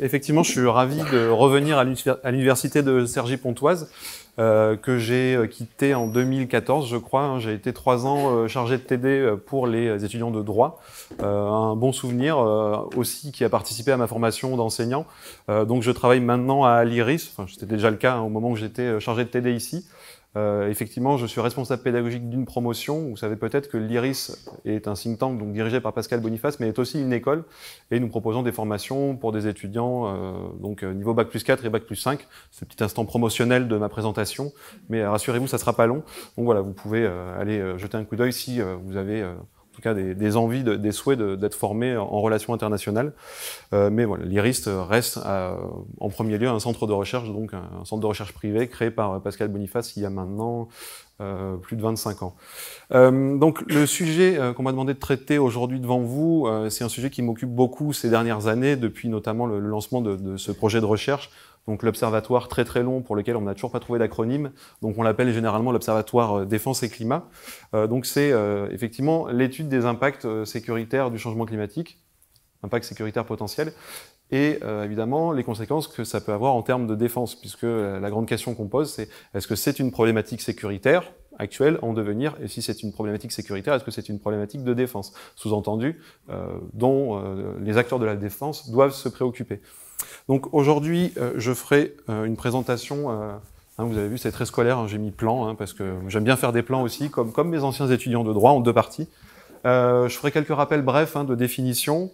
Effectivement, je suis ravi de revenir à l'université de Cergy-Pontoise, euh, que j'ai euh, quitté en 2014, je crois. Hein. J'ai été trois ans euh, chargé de TD pour les étudiants de droit. un bon souvenir aussi qui a participé à ma formation d'enseignant. donc, je travaille maintenant à l'IRIS. C'était déjà le cas hein, au moment où j'étais chargé de TD ici. Euh, effectivement, je suis responsable pédagogique d'une promotion. Vous savez peut-être que l'IRIS est un think tank donc dirigé par Pascal Boniface, mais est aussi une école. Et nous proposons des formations pour des étudiants, euh, donc euh, niveau Bac plus 4 et Bac plus 5. C'est un petit instant promotionnel de ma présentation, mais rassurez-vous, ça sera pas long. Donc voilà, vous pouvez aller jeter un coup d'œil si vous avez en tout cas des, envies, des souhaits d'être formé en relations internationales. Euh, mais voilà, l'IRIST reste en premier lieu un centre de recherche, donc un, centre de recherche privé créé par Pascal Boniface il y a maintenant euh, plus de 25 ans. Euh, donc le sujet qu'on m'a demandé de traiter aujourd'hui devant vous, c'est un sujet qui m'occupe beaucoup ces dernières années, depuis notamment le, lancement de, de, ce projet de recherche donc l'observatoire très très long pour lequel on n'a toujours pas trouvé d'acronyme, donc on l'appelle généralement l'observatoire euh, défense et climat. Euh, donc c'est euh, effectivement l'étude des impacts sécuritaires du changement climatique, impacts sécuritaires potentiels, et évidemment les conséquences que ça peut avoir en termes de défense, puisque la grande question qu'on pose c'est est-ce que c'est une problématique sécuritaire actuelle en devenir, et si c'est une problématique sécuritaire, est-ce que c'est une problématique de défense, sous-entendu, dont les acteurs de la défense doivent se préoccuper. Donc aujourd'hui, euh, je ferai euh, une présentation. Euh, hein, vous avez vu, c'est très scolaire. Hein, j'ai mis plan hein, parce que j'aime bien faire des plans aussi, comme, comme mes anciens étudiants de droit en deux parties. je ferai quelques rappels brefs de définition,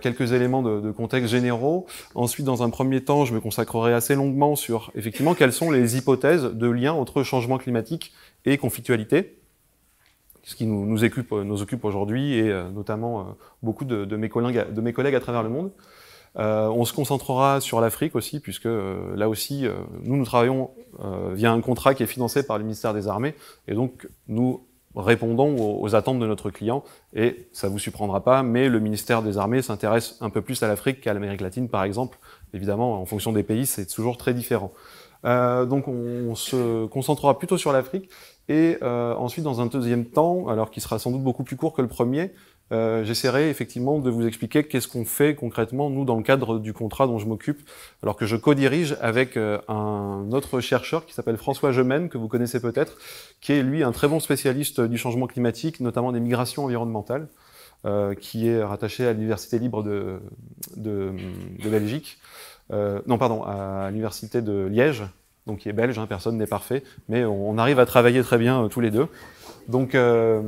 quelques éléments de, contexte généraux. Ensuite, dans un premier temps, je me consacrerai assez longuement sur effectivement quelles sont les hypothèses de lien entre changement climatique et conflictualité, ce qui nous, nous occupe, nous occupe aujourd'hui et notamment beaucoup de mes collègues à travers le monde. Euh, on se concentrera sur l'Afrique aussi, puisque euh, là aussi, euh, nous, nous travaillons via un contrat qui est financé par le ministère des Armées, et donc nous répondons aux, attentes de notre client, et ça vous surprendra pas, mais le ministère des Armées s'intéresse un peu plus à l'Afrique qu'à l'Amérique latine, par exemple. Évidemment, en fonction des pays, c'est toujours très différent. donc on, se concentrera plutôt sur l'Afrique, et ensuite, dans un deuxième temps, alors qui sera sans doute beaucoup plus court que le premier, euh, j'essaierai effectivement de vous expliquer qu'est-ce qu'on fait concrètement, nous, dans le cadre du contrat dont je m'occupe, alors que je co-dirige avec euh, un autre chercheur qui s'appelle François Gemène, que vous connaissez peut-être, qui est lui un très bon spécialiste du changement climatique, notamment des migrations environnementales, euh, qui est rattaché à l'Université libre de, Belgique, non pardon, à l'Université de Liège, donc qui est belge, hein, personne n'est parfait, mais on, arrive à travailler très bien tous les deux. Donc euh,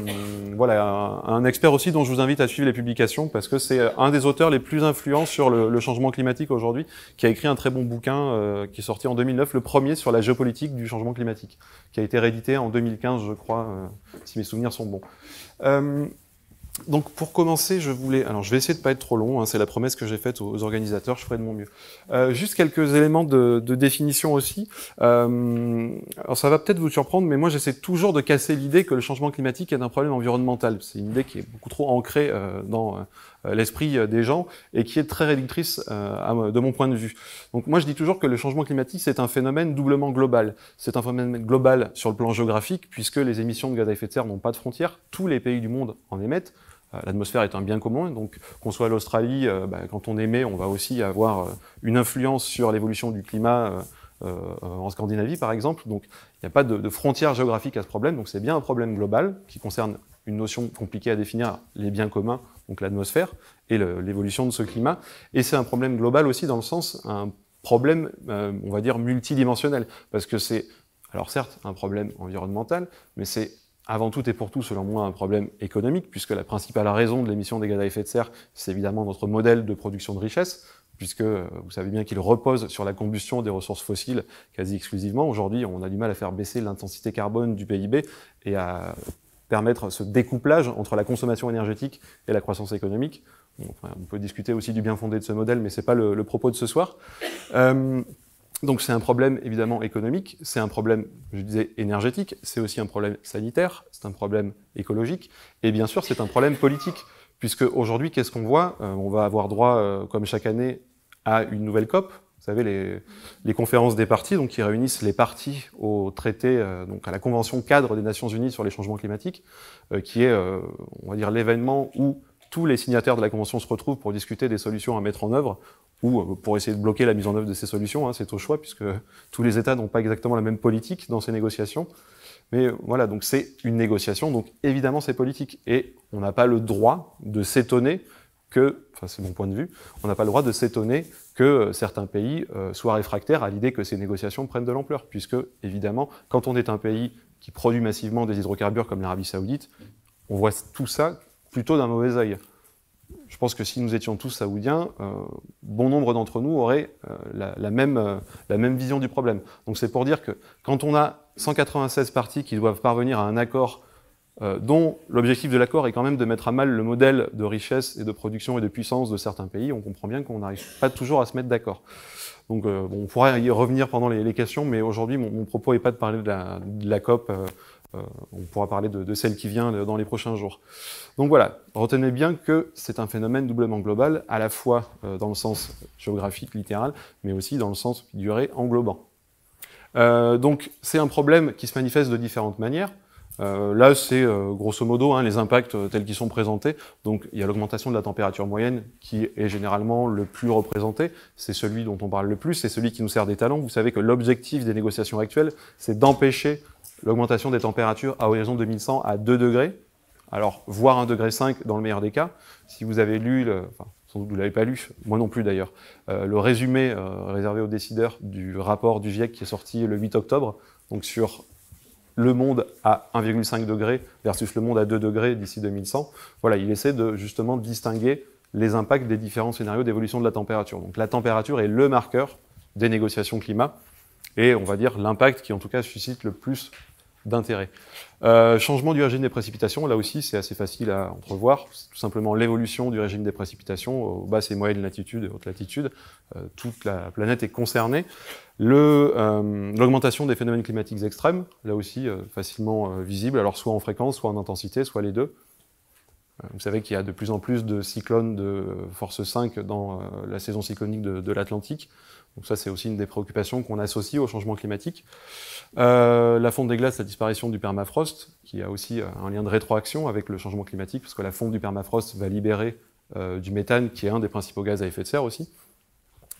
voilà, un, expert aussi dont je vous invite à suivre les publications parce que c'est un des auteurs les plus influents sur le, changement climatique aujourd'hui, qui a écrit un très bon bouquin euh, qui est sorti en 2009, le premier sur la géopolitique du changement climatique, qui a été réédité en 2015, je crois, euh, si mes souvenirs sont bons. Donc pour commencer, je voulais, alors je vais essayer de pas être trop long, hein, c'est la promesse que j'ai faite aux organisateurs, je ferai de mon mieux. Euh, juste quelques éléments de, de définition aussi. Euh, alors ça va peut-être vous surprendre, mais moi j'essaie toujours de casser l'idée que le changement climatique est un problème environnemental. C'est une idée qui est beaucoup trop ancrée euh, dans euh, l'esprit euh, des gens et qui est très réductrice euh, de mon point de vue. Donc moi je dis toujours que le changement climatique c'est un phénomène doublement global. C'est un phénomène global sur le plan géographique puisque les émissions de gaz à effet de serre n'ont pas de frontières. Tous les pays du monde en émettent. L'atmosphère est un bien commun, donc qu'on soit à l'Australie, bah, quand on émet, on va aussi avoir une influence sur l'évolution du climat en Scandinavie, par exemple. Donc il n'y a pas de, de frontières géographiques à ce problème, donc c'est bien un problème global qui concerne une notion compliquée à définir, les biens communs, donc l'atmosphère, et l'évolution de ce climat. Et c'est un problème global aussi dans le sens, un problème, euh, on va dire, multidimensionnel, parce que c'est, alors certes, un problème environnemental, mais c'est avant tout et pour tout, selon moi, un problème économique, puisque la principale raison de l'émission des gaz à effet de serre, c'est évidemment notre modèle de production de richesse, puisque euh, vous savez bien qu'il repose sur la combustion des ressources fossiles quasi exclusivement. Aujourd'hui, on a du mal à faire baisser l'intensité carbone du PIB et à permettre ce découplage entre la consommation énergétique et la croissance économique. on peut discuter aussi du bien fondé de ce modèle, mais ce n'est pas le, propos de ce soir. Euh, donc c'est un problème évidemment économique, c'est un problème, je disais, énergétique, c'est aussi un problème sanitaire, c'est un problème écologique, et bien sûr c'est un problème politique, puisque aujourd'hui, qu'est-ce qu'on voit? Euh, On va avoir droit, euh, comme chaque année, à une nouvelle COP, savez, les, conférences des partis, donc qui réunissent les partis au traité, euh, à la Convention cadre des Nations Unies sur les changements climatiques, euh, qui est, euh, on va dire, l'événement où tous les signataires de la Convention se retrouvent pour discuter des solutions à mettre en œuvre. ou pour essayer de bloquer la mise en œuvre de ces solutions, hein, c'est au choix, puisque tous les États n'ont pas exactement la même politique dans ces négociations. Mais voilà, donc c'est une négociation, donc évidemment c'est politique. Et on n'a pas le droit de s'étonner que, enfin c'est mon point de vue, on n'a pas le droit de s'étonner que euh, certains pays euh, soient réfractaires à l'idée que ces négociations prennent de l'ampleur, puisque évidemment, quand on est un pays qui produit massivement des hydrocarbures comme l'Arabie saoudite, on voit tout ça plutôt d'un mauvais œil. Je pense que si nous étions tous saoudiens, euh, bon nombre d'entre nous auraient la, même, la même vision du problème. Donc c'est pour dire que quand on a 196 parties qui doivent parvenir à un accord dont l'objectif de l'accord est quand même de mettre à mal le modèle de richesse et de production et de puissance de certains pays, on comprend bien qu'on n'arrive pas toujours à se mettre d'accord. Donc euh, on pourra y revenir pendant les, questions, mais aujourd'hui mon, propos n'est pas de parler de la, COP, euh, euh on pourra parler de, de, celle qui vient dans les prochains jours. Donc voilà, retenez bien que c'est un phénomène doublement global, à la fois euh, dans le sens géographique, littéral, mais aussi dans le sens duré englobant. donc c'est un problème qui se manifeste de différentes manières. Euh, là, c'est euh, grosso modo hein, les impacts euh, tels qu'ils sont présentés. Donc, il y a l'augmentation de la température moyenne qui est généralement le plus représenté. C'est celui dont on parle le plus, c'est celui qui nous sert des talents. Vous savez que l'objectif des négociations actuelles, c'est d'empêcher l'augmentation des températures à horizon 2100 à 2 degrés. Alors, voire 1 degré 5 dans le meilleur des cas. Si vous avez lu, sans doute vous l'avez pas lu, moi non plus d'ailleurs, le résumé réservé aux décideurs du rapport du GIEC qui est sorti le 8 octobre, donc sur le monde à 1,5 degré versus le monde à 2 degrés d'ici 2100. Voilà, il essaie de justement distinguer les impacts des différents scénarios d'évolution de la température. Donc la température est le marqueur des négociations climat et on va dire l'impact qui en tout cas suscite le plus d'intérêt. Euh, changement du régime des précipitations, là aussi c'est assez facile à entrevoir, c'est tout simplement l'évolution du régime des précipitations aux basses et moyennes latitudes et hautes latitudes. Euh, toute la planète est concernée. Euh, l'augmentation des phénomènes climatiques extrêmes, là aussi facilement visible, alors soit en fréquence, soit en intensité, soit les deux. Vous savez qu'il y a de plus en plus de cyclones de force 5 dans la saison cyclonique de, l'Atlantique. Donc ça, c'est aussi une des préoccupations qu'on associe au changement climatique. Euh, la fonte des glaces, la disparition du permafrost, qui a aussi euh, un lien de rétroaction avec le changement climatique, parce que la fonte du permafrost va libérer euh, du méthane, qui est un des principaux gaz à effet de serre aussi.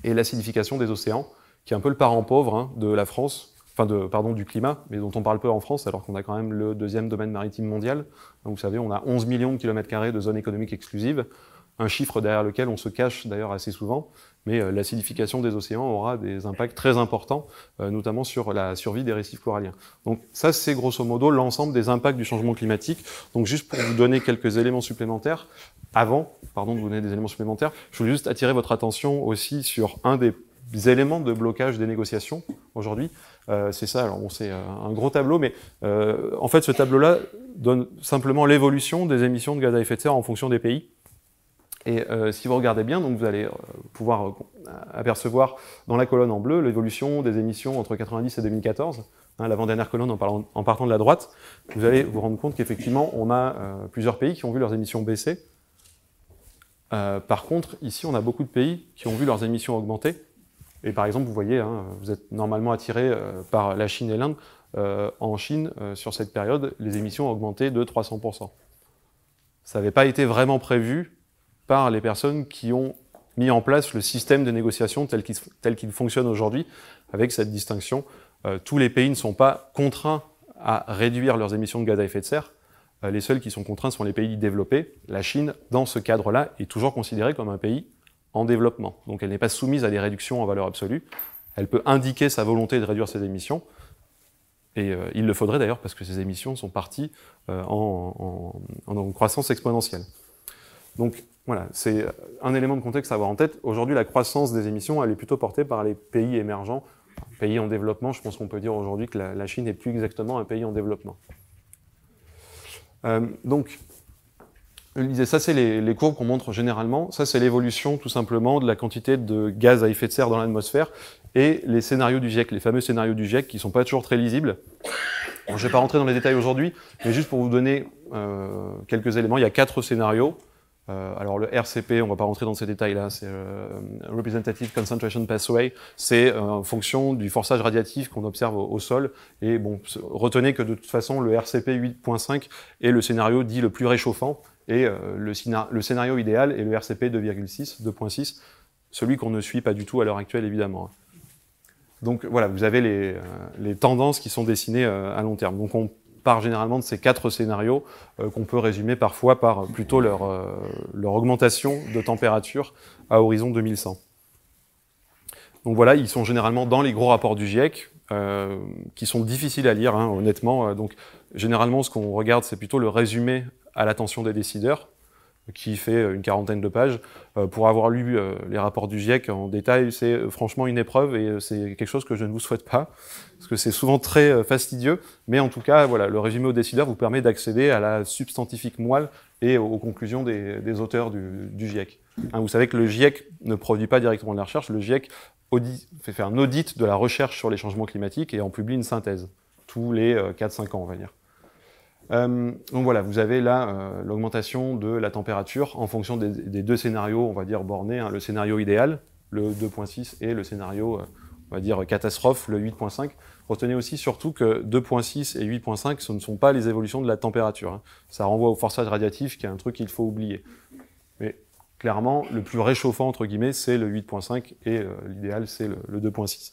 Et l'acidification des océans, qui est un peu le parent pauvre hein, de la France, enfin de, pardon, du climat, mais dont on parle peu en France, alors qu'on a quand même le deuxième domaine maritime mondial. Vous savez, on a 11 millions de kilomètres carrés de zones économiques exclusives, un chiffre derrière lequel on se cache d'ailleurs assez souvent, mais euh, l'acidification des océans aura des impacts très importants, euh, notamment sur la survie des récifs coralliens. Donc ça, c'est grosso modo l'ensemble des impacts du changement climatique. Donc juste pour vous donner quelques éléments supplémentaires, avant, pardon de vous donner des éléments supplémentaires, je voulais juste attirer votre attention aussi sur un des éléments de blocage des négociations aujourd'hui. Euh, c'est ça, alors bon, c'est euh, un gros tableau, mais euh, en fait ce tableau-là donne simplement l'évolution des émissions de gaz à effet de serre en fonction des pays. Et si vous regardez bien, donc vous allez pouvoir apercevoir dans la colonne en bleu l'évolution des émissions entre 90 et 2014. Hein, L'avant-dernière colonne en, partant de la droite, vous allez vous rendre compte qu'effectivement, on a plusieurs pays qui ont vu leurs émissions baisser. Par contre, ici, on a beaucoup de pays qui ont vu leurs émissions augmenter. Et par exemple, vous voyez, hein, vous êtes normalement attiré euh, par la Chine et l'Inde. en Chine, sur cette période, les émissions ont augmenté de 300%. Ça n'avait pas été vraiment prévu par les personnes qui ont mis en place le système de négociation tel qu'il fonctionne aujourd'hui, avec cette distinction. Euh, tous les pays ne sont pas contraints à réduire leurs émissions de gaz à effet de serre. Euh, les seuls qui sont contraints sont les pays développés. La Chine, dans ce cadre-là, est toujours considérée comme un pays en développement. Donc elle n'est pas soumise à des réductions en valeur absolue. Elle peut indiquer sa volonté de réduire ses émissions. Et euh, il le faudrait d'ailleurs parce que ces émissions sont parties euh, en, croissance exponentielle. Donc voilà, c'est un élément de contexte à avoir en tête. Aujourd'hui, la croissance des émissions, elle est plutôt portée par les pays émergents, pays en développement. Je pense qu'on peut dire aujourd'hui que la, la, Chine n'est plus exactement un pays en développement. Euh, donc, disais, ça c'est les, courbes qu'on montre généralement. Ça c'est l'évolution tout simplement de la quantité de gaz à effet de serre dans l'atmosphère et les scénarios du GIEC, les fameux scénarios du GIEC qui sont pas toujours très lisibles. Je ne vais pas rentrer dans les détails aujourd'hui, mais juste pour vous donner euh, quelques éléments, il y a quatre scénarios. Euh, alors le RCP, on va pas rentrer dans ces détails-là, c'est euh, Representative Concentration Pathway, c'est euh, en fonction du forçage radiatif qu'on observe au, sol. Et bon, retenez que de toute façon, le RCP 8.5 est le scénario dit le plus réchauffant, et euh, le, scénario idéal est le RCP 2,6, 2.6, celui qu'on ne suit pas du tout à l'heure actuelle, évidemment. Donc voilà, vous avez les, les tendances qui sont dessinées à long terme. Donc on part généralement de ces quatre scénarios qu'on peut résumer parfois par plutôt leur, augmentation de température à horizon 2100. Donc voilà, ils sont généralement dans les gros rapports du GIEC, euh, qui sont difficiles à lire, hein, honnêtement. Euh, donc généralement, ce qu'on regarde, c'est plutôt le résumé à l'attention des décideurs, qui fait une quarantaine de pages. Euh, pour avoir lu les rapports du GIEC en détail, c'est franchement une épreuve et c'est quelque chose que je ne vous souhaite pas, parce que c'est souvent très fastidieux. Mais en tout cas, voilà, le résumé aux décideurs vous permet d'accéder à la substantifique moelle et aux conclusions des, auteurs du, GIEC. Hein, vous savez que le GIEC ne produit pas directement de la recherche, le GIEC fait faire un audit de la recherche sur les changements climatiques et en publie une synthèse, tous les 4-5 euh, ans, on va dire. Euh, donc voilà, vous avez là euh, l'augmentation de la température en fonction des, deux scénarios, on va dire bornés, hein, le scénario idéal, le 2.6, et le scénario, on va dire catastrophe, le 8.5. Retenez aussi surtout que 2.6 et 8.5, ce ne sont pas les évolutions de la température. Hein. Ça renvoie au forçage radiatif, qui est un truc qu'il faut oublier. Mais clairement, le plus réchauffant, entre guillemets, c'est le 8.5 et euh, l'idéal, c'est le, 2.6.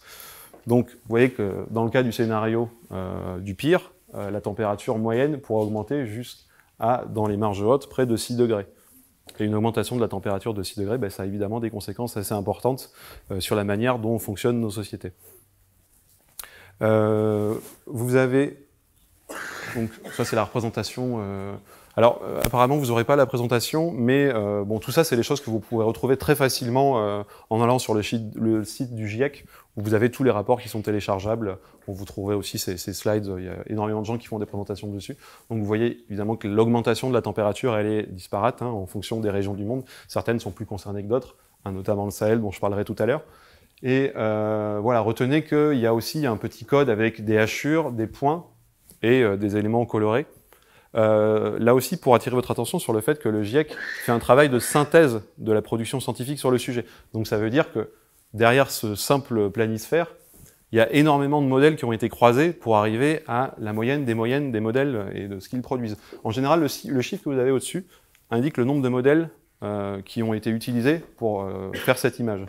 Donc, vous voyez que dans le cas du scénario euh, du pire, euh, la température moyenne pourra augmenter jusqu'à, dans les marges hautes, près de 6 degrés. Et une augmentation de la température de 6 degrés, ben, ça a évidemment des conséquences assez importantes sur la manière dont fonctionnent nos sociétés. vous avez, donc ça c'est la représentation alors, euh, apparemment, vous n'aurez pas la présentation, mais euh, bon, tout ça, c'est des choses que vous pouvez retrouver très facilement euh, en allant sur le, site du GIEC, vous avez tous les rapports qui sont téléchargeables. vous trouverez aussi ces, slides, il y a énormément de gens qui font des présentations dessus. Donc, vous voyez évidemment que l'augmentation de la température, elle est disparate hein, en fonction des régions du monde. Certaines sont plus concernées que d'autres, hein, notamment le Sahel, dont je parlerai tout à l'heure. Et voilà, retenez qu'il y a aussi un petit code avec des hachures, des points et des éléments colorés. Euh, là aussi, pour attirer votre attention sur le fait que le GIEC fait un travail de synthèse de la production scientifique sur le sujet. Donc ça veut dire que derrière ce simple planisphère, il y a énormément de modèles qui ont été croisés pour arriver à la moyenne des moyennes des modèles et de ce qu'ils produisent. En général, le, chiffre que vous avez au-dessus indique le nombre de modèles euh, qui ont été utilisés pour euh, faire cette image.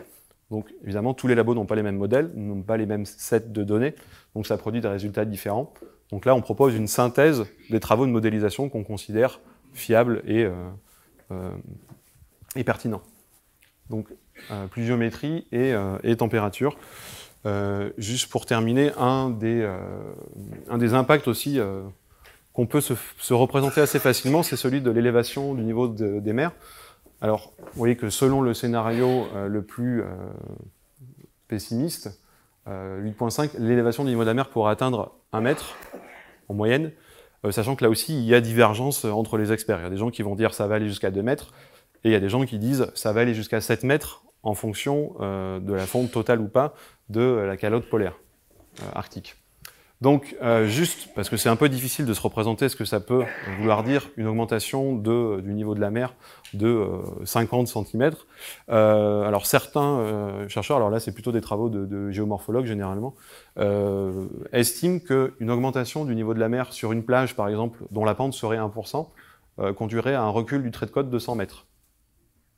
Donc évidemment, tous les labos n'ont pas les mêmes modèles, n'ont pas les mêmes sets de données, donc ça produit des résultats différents. Donc là, on propose une synthèse des travaux de modélisation qu'on considère fiables et, euh, pertinents. Donc, pluviométrie et, température. juste pour terminer, un des, impacts aussi qu'on peut se, représenter assez facilement, c'est celui de l'élévation du niveau des mers. Alors, vous voyez que selon le scénario le plus pessimiste, 8.5, l'élévation du niveau de la mer pourrait atteindre 1 mètre en moyenne, euh, sachant que là aussi, il y a divergence entre les experts. Il y a des gens qui vont dire ça va aller jusqu'à 2 mètres, et il y a des gens qui disent ça va aller jusqu'à 7 mètres en fonction euh, de la fonte totale ou pas de la calotte polaire euh, arctique. Donc, euh, juste parce que c'est un peu difficile de se représenter ce que ça peut vouloir dire une augmentation du niveau de la mer de 50 euh, cm. Alors, certains chercheurs, alors là, c'est plutôt des travaux de, de géomorphologues généralement, estiment qu'une augmentation du niveau de la mer sur une plage, par exemple, dont la pente serait 1%, conduirait à un recul du trait de côte de 100 mètres.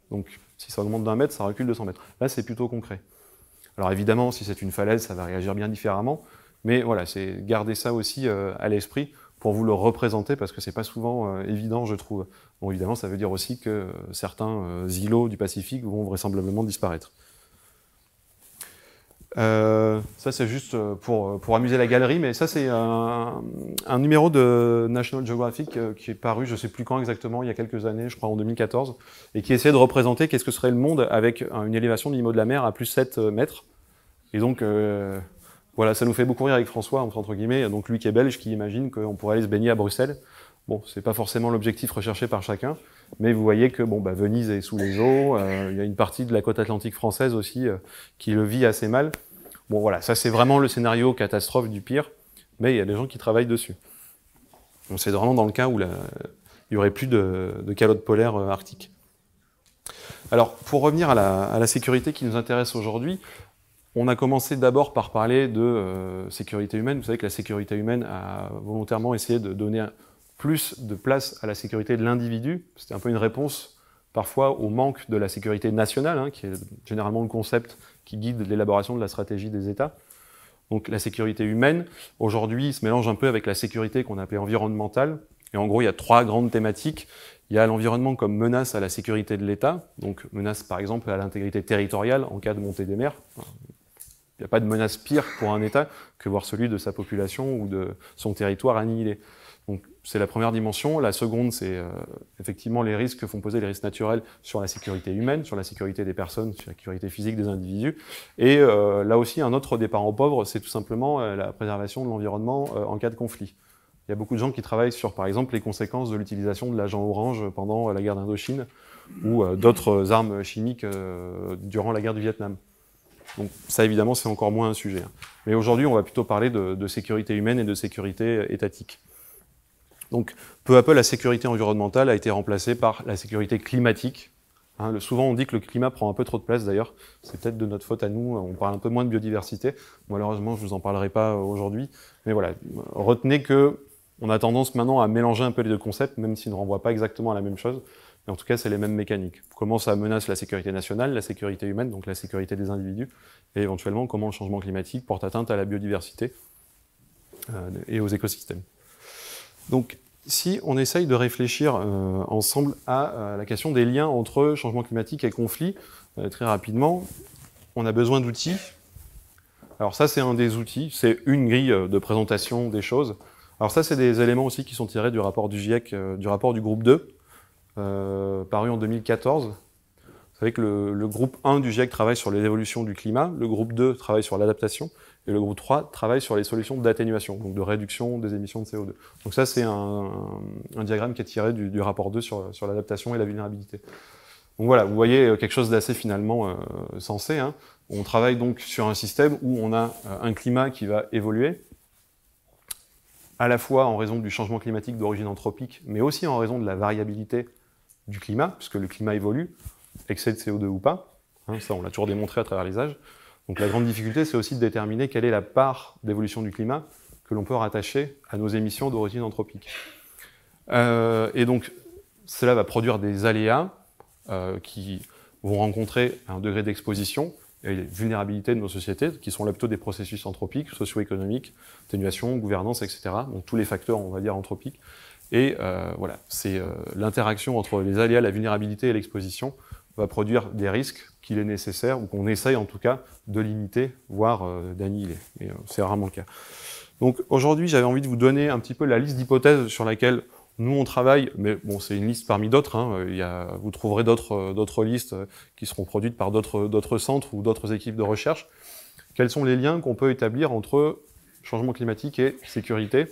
Donc, si ça augmente d'un mètre, ça recule de 100 mètres. Là, c'est plutôt concret. Alors évidemment, si c'est une falaise, ça va réagir bien différemment. Mais voilà, c'est garder ça aussi euh, à l'esprit pour vous le représenter, parce que c'est pas souvent euh, évident, je trouve. Bon, évidemment, ça veut dire aussi que euh, certains îlots du Pacifique vont vraisemblablement disparaître. Ça, c'est juste pour, pour amuser la galerie, mais ça, c'est un, numéro de National Geographic qui est paru, je sais plus quand exactement, il y a quelques années, je crois en 2014, et qui essaie de représenter qu'est-ce que serait le monde avec une élévation du niveau de la mer à plus 7 mètres. Et donc, voilà, ça nous fait beaucoup rire avec François, entre guillemets, donc lui qui est belge, qui imagine qu'on pourrait aller se baigner à Bruxelles. Bon, c'est pas forcément l'objectif recherché par chacun, mais vous voyez que bon, bah, Venise est sous les eaux, euh, il y a une partie de la côte atlantique française aussi euh, qui le vit assez mal. Bon voilà, ça c'est vraiment le scénario catastrophe du pire, mais il y a des gens qui travaillent dessus. Donc c'est vraiment dans le cas où il y aurait plus de, calotte polaire euh, arctique. Alors, pour revenir à la, sécurité qui nous intéresse aujourd'hui, on a commencé d'abord par parler de sécurité humaine. Vous savez que la sécurité humaine a volontairement essayé de donner plus de place à la sécurité de l'individu. C'était un peu une réponse parfois au manque de la sécurité nationale, hein, qui est généralement le concept qui guide l'élaboration de la stratégie des États. Donc la sécurité humaine, aujourd'hui, se mélange un peu avec la sécurité qu'on appelait environnementale. Et en gros, il y a trois grandes thématiques. Il y a l'environnement comme menace à la sécurité de l'État, donc menace par exemple à l'intégrité territoriale en cas de montée des mers. Il n'y a pas de menace pire pour un État que voir celui de sa population ou de son territoire annihilé. Donc c'est la première dimension. La seconde, c'est euh, effectivement les risques que font poser les risques naturels sur la sécurité humaine, sur la sécurité des personnes, sur la sécurité physique des individus. Et euh, là aussi, un autre départ en pauvre, c'est tout simplement euh, la préservation de l'environnement en cas de conflit. Il y a beaucoup de gens qui travaillent sur, par exemple, les conséquences de l'utilisation de l'agent orange pendant la guerre d'Indochine ou d'autres armes chimiques durant la guerre du Vietnam. Donc ça, évidemment, c'est encore moins un sujet. Hein. Mais aujourd'hui, on va plutôt parler de sécurité humaine et de sécurité étatique. Donc, peu à peu, la sécurité environnementale a été remplacée par la sécurité climatique. Hein, souvent, on dit que le climat prend un peu trop de place, d'ailleurs. C'est peut-être de notre faute à nous. On parle un peu moins de biodiversité. Malheureusement, je vous en parlerai pas aujourd'hui. Mais voilà, retenez que on a tendance maintenant à mélanger un peu les deux concepts, même s'ils ne renvoient pas exactement à la même chose. Mais en tout cas, c'est les mêmes mécaniques. Comment ça menace la sécurité nationale, la sécurité humaine, donc la sécurité des individus, et éventuellement comment le changement climatique porte atteinte à la biodiversité euh, et aux écosystèmes. Donc, si on essaye de réfléchir euh, ensemble à euh, la question des liens entre changement climatique et conflit, euh, très rapidement, on a besoin d'outils. Alors ça, c'est un des outils, c'est une grille de présentation des choses. Alors ça, c'est des éléments aussi qui sont tirés du rapport du GIEC, du rapport du groupe 2, paru en 2014. Vous savez que le, groupe 1 du GIEC travaille sur les évolutions du climat, le groupe 2 travaille sur l'adaptation, et le groupe 3 travaille sur les solutions d'atténuation, donc de réduction des émissions de CO2. Donc ça, c'est un, diagramme qui est tiré du, rapport 2 sur, sur l'adaptation et la vulnérabilité. Donc voilà, vous voyez euh, quelque chose d'assez finalement euh, sensé. Hein. On travaille donc sur un système où on a euh, un climat qui va évoluer, à la fois en raison du changement climatique d'origine anthropique, mais aussi en raison de la variabilité du climat, puisque le climat évolue, excès de CO2 ou pas. Hein, ça, on l'a toujours démontré à travers les âges. Donc la grande difficulté, c'est aussi de déterminer quelle est la part d'évolution du climat que l'on peut rattacher à nos émissions d'origine anthropique. Euh, et donc, cela va produire des aléas euh, qui vont rencontrer un degré d'exposition et une vulnérabilité de nos sociétés, qui sont là plutôt des processus anthropiques, socio-économiques, atténuation, gouvernance, etc. Donc tous les facteurs, on va dire, anthropiques. Et euh, voilà, c'est l'interaction entre les aléas, la vulnérabilité et l'exposition va produire des risques qu'il est nécessaire, ou qu'on essaye en tout cas de limiter, voire euh, d'annihiler. Mais euh, c'est rarement le cas. Donc aujourd'hui, j'avais envie de vous donner un petit peu la liste d'hypothèses sur laquelle nous on travaille, mais bon, c'est une liste parmi d'autres. Hein. Il y a, vous trouverez d'autres euh, listes qui seront produites par d'autres centres ou d'autres équipes de recherche. Quels sont les liens qu'on peut établir entre changement climatique et sécurité?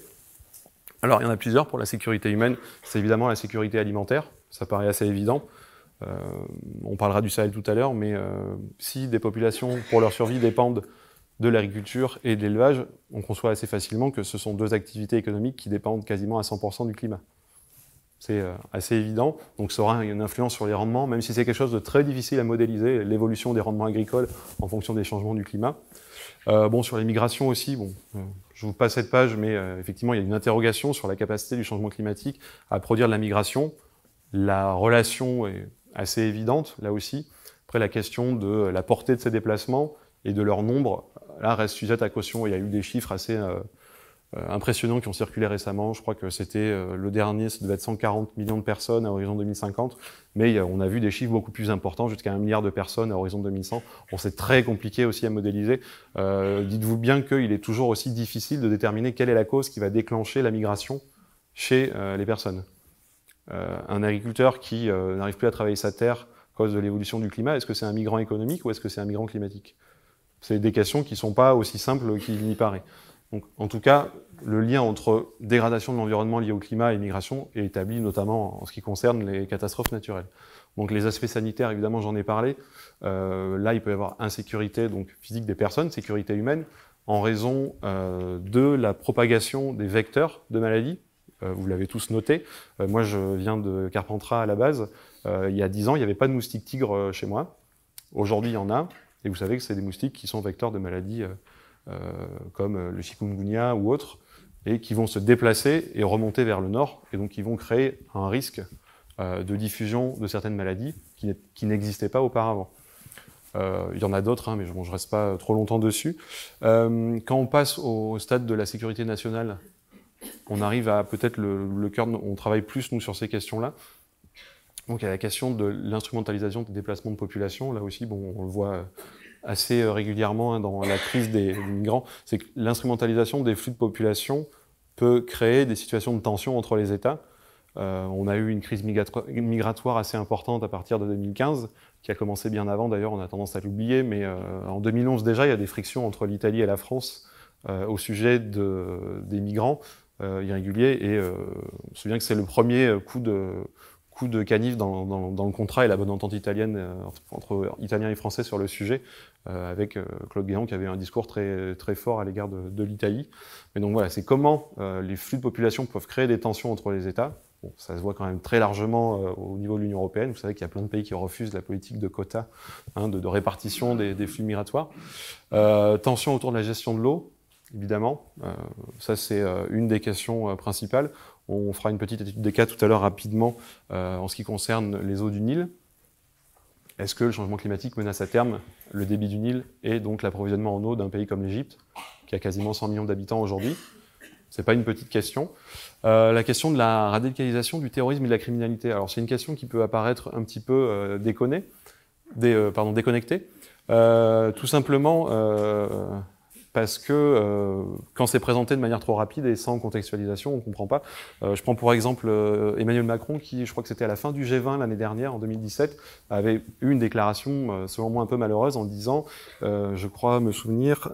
Alors, il y en a plusieurs pour la sécurité humaine. C'est évidemment la sécurité alimentaire. Ça paraît assez évident. Euh, on parlera du Sahel tout à l'heure, mais euh, si des populations, pour leur survie, dépendent de l'agriculture et de l'élevage, on conçoit assez facilement que ce sont deux activités économiques qui dépendent quasiment à 100% du climat. C'est euh, assez évident, donc ça aura une influence sur les rendements, même si c'est quelque chose de très difficile à modéliser, l'évolution des rendements agricoles en fonction des changements du climat. bon, sur les migrations aussi, bon, je vous passe cette page, mais effectivement, il y a une interrogation sur la capacité du changement climatique à produire de la migration. La relation est assez évidente, là aussi. Après, la question de la portée de ces déplacements et de leur nombre, là, reste sujette à caution. Il y a eu des chiffres assez euh, euh, impressionnants qui ont circulé récemment. Je crois que c'était euh, le dernier, ça devait être 140 millions de personnes à horizon 2050. Mais on a vu des chiffres beaucoup plus importants, jusqu'à un milliard de personnes à horizon 2100. Bon, c'est très compliqué aussi à modéliser. Dites-vous bien qu'il est toujours aussi difficile de déterminer quelle est la cause qui va déclencher la migration chez les personnes. Euh, un agriculteur qui euh, n'arrive plus à travailler sa terre à cause de l'évolution du climat, est-ce que c'est un migrant économique ou est-ce que c'est un migrant climatique? C'est des questions qui ne sont pas aussi simples qu'il n'y paraît. Donc, en tout cas, le lien entre dégradation de l'environnement lié au climat et migration est établi notamment en ce qui concerne les catastrophes naturelles. Donc les aspects sanitaires, évidemment, j'en ai parlé. Euh, là, il peut y avoir insécurité donc physique des personnes, sécurité humaine, en raison de la propagation des vecteurs de maladies. Euh, vous l'avez tous noté. Euh, moi, je viens de Carpentras à la base. Euh, il y a 10 ans, il n'y avait pas de moustiques tigres chez moi. Aujourd'hui, il y en a. Et vous savez que c'est des moustiques qui sont vecteurs de maladies comme le chikungunya ou autres, et qui vont se déplacer et remonter vers le nord, et donc qui vont créer un risque de diffusion de certaines maladies qui n'existaient pas auparavant. il y en a d'autres, hein, mais je ne reste pas trop longtemps dessus. quand on passe au stade de la sécurité nationale, on arrive à peut-être le, cœur, on travaille plus nous sur ces questions-là. Donc il y a la question de l'instrumentalisation des déplacements de population. Là aussi, bon, on le voit assez régulièrement hein, dans la crise des, migrants. C'est que l'instrumentalisation des flux de population peut créer des situations de tension entre les États. Euh, on a eu une crise migratoire assez importante à partir de 2015, qui a commencé bien avant d'ailleurs, on a tendance à l'oublier, mais euh, en 2011 déjà, il y a des frictions entre l'Italie et la France euh, au sujet de, des migrants irréguliers, et on se souvient que c'est le premier coup de, coup de canif dans, dans, le contrat et la bonne entente italienne euh, entre Italiens et Français sur le sujet, euh, avec euh, Claude Guéant qui avait un discours très, très fort à l'égard de, l'Italie. Mais donc voilà, c'est comment les flux de population peuvent créer des tensions entre les États. Bon, ça se voit quand même très largement au niveau de l'Union européenne. Vous savez qu'il y a plein de pays qui refusent la politique de quotas, hein, de, de, répartition des, des flux migratoires. tensions autour de la gestion de l'eau, évidemment. ça, c'est une des questions principales. On fera une petite étude des cas tout à l'heure rapidement euh, en ce qui concerne les eaux du Nil. Est-ce que le changement climatique menace à terme le débit du Nil et donc l'approvisionnement en eau d'un pays comme l'Égypte, qui a quasiment 100 millions d'habitants aujourd'hui? C'est pas une petite question. Euh, la question de la radicalisation du terrorisme et de la criminalité. Alors c'est une question qui peut apparaître un petit peu euh, déconnée, pardon, déconnectée. tout simplement parce que euh, quand c'est présenté de manière trop rapide et sans contextualisation, on ne comprend pas. Euh, je prends pour exemple euh, Emmanuel Macron, qui, je crois que c'était à la fin du G20 l'année dernière, en 2017, avait eu une déclaration, selon moi un peu malheureuse, en disant, je crois me souvenir,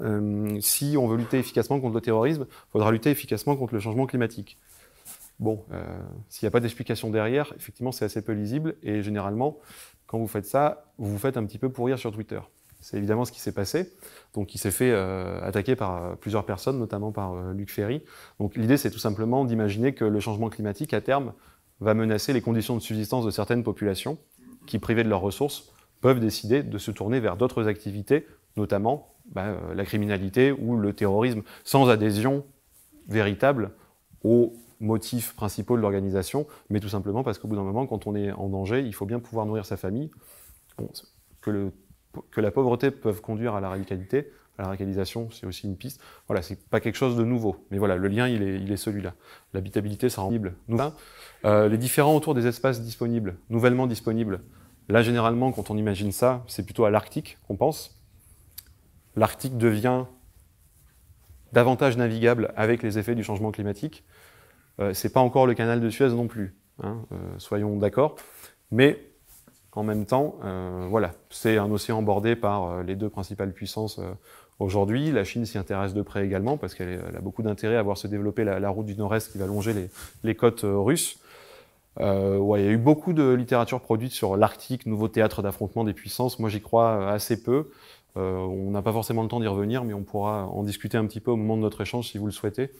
si on veut lutter efficacement contre le terrorisme, il faudra lutter efficacement contre le changement climatique. Bon, s'il n'y a pas d'explication derrière, effectivement, c'est assez peu lisible, et généralement, quand vous faites ça, vous vous faites un petit peu pourrir sur Twitter. C'est évidemment ce qui s'est passé. Donc, il s'est fait euh, attaquer par euh, plusieurs personnes, notamment par euh, Luc Ferry. Donc, l'idée, c'est tout simplement d'imaginer que le changement climatique, à terme, va menacer les conditions de subsistance de certaines populations qui, privées de leurs ressources, peuvent décider de se tourner vers d'autres activités, notamment bah, la criminalité ou le terrorisme, sans adhésion véritable aux motifs principaux de l'organisation, mais tout simplement parce qu'au bout d'un moment, quand on est en danger, il faut bien pouvoir nourrir sa famille. Que la pauvreté peut conduire à la radicalité, à la radicalisation, c'est aussi une piste. Voilà, c'est pas quelque chose de nouveau, mais voilà, le lien, il est, il est celui-là. L'habitabilité, ça rend euh, les différents autour des espaces disponibles, nouvellement disponibles. Là, généralement, quand on imagine ça, c'est plutôt à l'Arctique qu'on pense. L'Arctique devient davantage navigable avec les effets du changement climatique. Euh, c'est pas encore le canal de Suez non plus, hein, euh, soyons d'accord. Mais en même temps, euh, voilà, c'est un océan bordé par euh, les deux principales puissances euh, aujourd'hui. La Chine s'y intéresse de près également parce qu'elle a beaucoup d'intérêt à voir se développer la, route du Nord-Est qui va longer les, côtes russes. Il y a eu beaucoup de littérature produite sur l'Arctique, nouveau théâtre d'affrontement des puissances. Moi, j'y crois assez peu. on n'a pas forcément le temps d'y revenir, mais on pourra en discuter un petit peu au moment de notre échange si vous le souhaitez.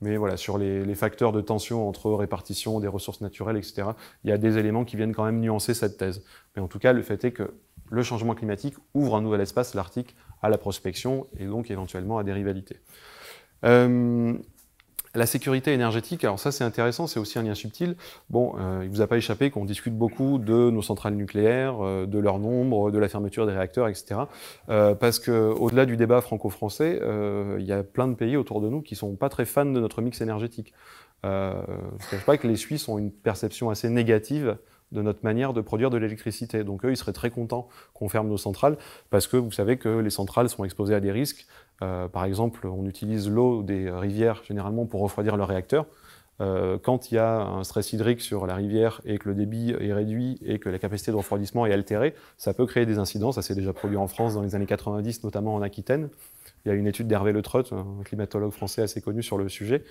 Mais voilà, sur les, facteurs de tension entre répartition des ressources naturelles, etc., il y a des éléments qui viennent quand même nuancer cette thèse. Mais en tout cas, le fait est que le changement climatique ouvre un nouvel espace, l'Arctique, à la prospection et donc éventuellement à des rivalités. Euh, la sécurité énergétique, alors ça c'est intéressant, c'est aussi un lien subtil. Bon, euh, il vous a pas échappé qu'on discute beaucoup de nos centrales nucléaires, euh, de leur nombre, de la fermeture des réacteurs, etc. Euh, parce que au-delà du débat franco-français, euh, il y a plein de pays autour de nous qui sont pas très fans de notre mix énergétique. Je ne pas que les Suisses ont une perception assez négative de notre manière de produire de l'électricité. Donc eux, ils seraient très contents qu'on ferme nos centrales parce que vous savez que les centrales sont exposées à des risques. Euh, par exemple, on utilise l'eau des rivières généralement pour refroidir le réacteur. Euh, quand il y a un stress hydrique sur la rivière et que le débit est réduit et que la capacité de refroidissement est altérée, ça peut créer des incidents. Ça s'est déjà produit en France dans les années 90, notamment en Aquitaine. Il y a une étude d'Hervé Le Treut, un climatologue français assez connu sur le sujet.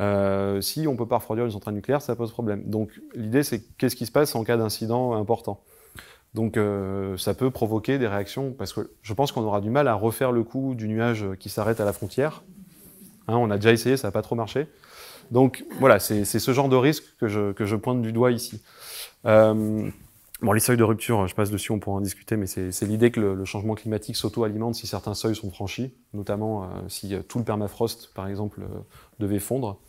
Euh, si on ne peut pas refroidir une centrale nucléaire, ça pose problème. Donc l'idée, c'est qu'est-ce qui se passe en cas d'incident important? Donc euh, ça peut provoquer des réactions, parce que je pense qu'on aura du mal à refaire le coup du nuage qui s'arrête à la frontière. Hein, on a déjà essayé, ça n'a pas trop marché. Donc voilà, c'est ce genre de risque que je, pointe du doigt ici. Euh, Bon, les seuils de rupture, je passe dessus, on pourra en discuter, mais c'est l'idée que le, changement climatique s'auto-alimente si certains seuils sont franchis, notamment euh, si tout le permafrost, par exemple, devait fondre.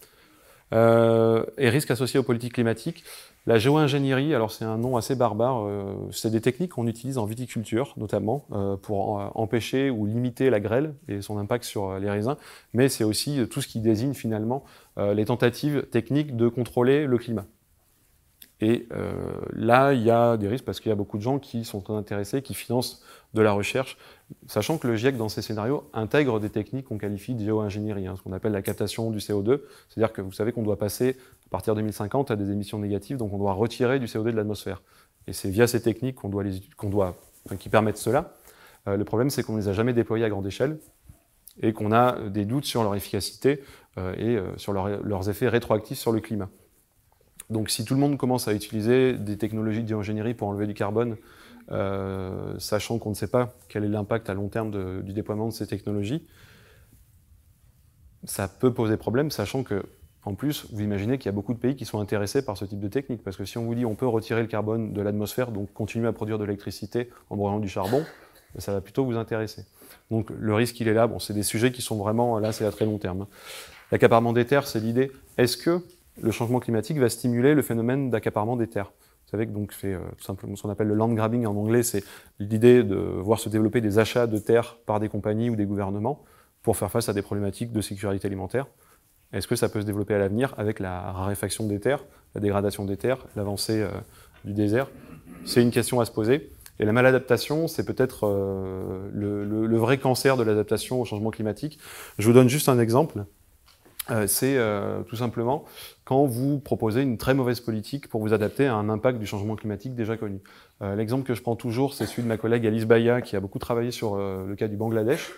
et risques associés aux politiques climatiques. La géo-ingénierie, alors c'est un nom assez barbare, c'est des techniques qu'on utilise en viticulture notamment pour empêcher ou limiter la grêle et son impact sur les raisins, mais c'est aussi tout ce qui désigne finalement les tentatives techniques de contrôler le climat. Et euh, là, il y a des risques parce qu'il y a beaucoup de gens qui sont intéressés, qui financent de la recherche, sachant que le GIEC, dans ces scénarios, intègre des techniques qu'on qualifie de géo-ingénierie, hein, ce qu'on appelle la captation du CO2. C'est-à-dire que vous savez qu'on doit passer, à partir de 2050, à des émissions négatives, donc on doit retirer du CO2 de l'atmosphère. Et c'est via ces techniques qu'on doit, les, qu'on doit qui permettent cela. Euh, le problème, c'est qu'on ne les a jamais déployées à grande échelle et qu'on a des doutes sur leur efficacité euh, et euh, sur leur, leurs effets rétroactifs sur le climat. Donc si tout le monde commence à utiliser des technologies d'ingénierie pour enlever du carbone, euh, sachant qu'on ne sait pas quel est l'impact à long terme du déploiement de ces technologies, ça peut poser problème, sachant que, en plus, vous imaginez qu'il y a beaucoup de pays qui sont intéressés par ce type de technique, parce que si on vous dit on peut retirer le carbone de l'atmosphère, donc continuer à produire de l'électricité en brûlant du charbon, ben, ça va plutôt vous intéresser. Donc le risque, il est là. Bon, c'est des sujets qui sont vraiment, là, c'est à très long terme. L'accaparement des terres, c'est l'idée. Est-ce que le changement climatique va stimuler le phénomène d'accaparement des terres? Vous savez que donc c'est euh, simplement ce qu'on appelle le land grabbing en anglais, c'est l'idée de voir se développer des achats de terres par des compagnies ou des gouvernements pour faire face à des problématiques de sécurité alimentaire. Est-ce que ça peut se développer à l'avenir avec la raréfaction des terres, la dégradation des terres, l'avancée euh, du désert? C'est une question à se poser. Et la maladaptation, c'est peut-être euh, le, vrai cancer de l'adaptation au changement climatique. Je vous donne juste un exemple. Euh, c'est euh, tout simplement quand vous proposez une très mauvaise politique pour vous adapter à un impact du changement climatique déjà connu. Euh, l'exemple que je prends toujours, c'est celui de ma collègue Alice Baya, qui a beaucoup travaillé sur le cas du Bangladesh.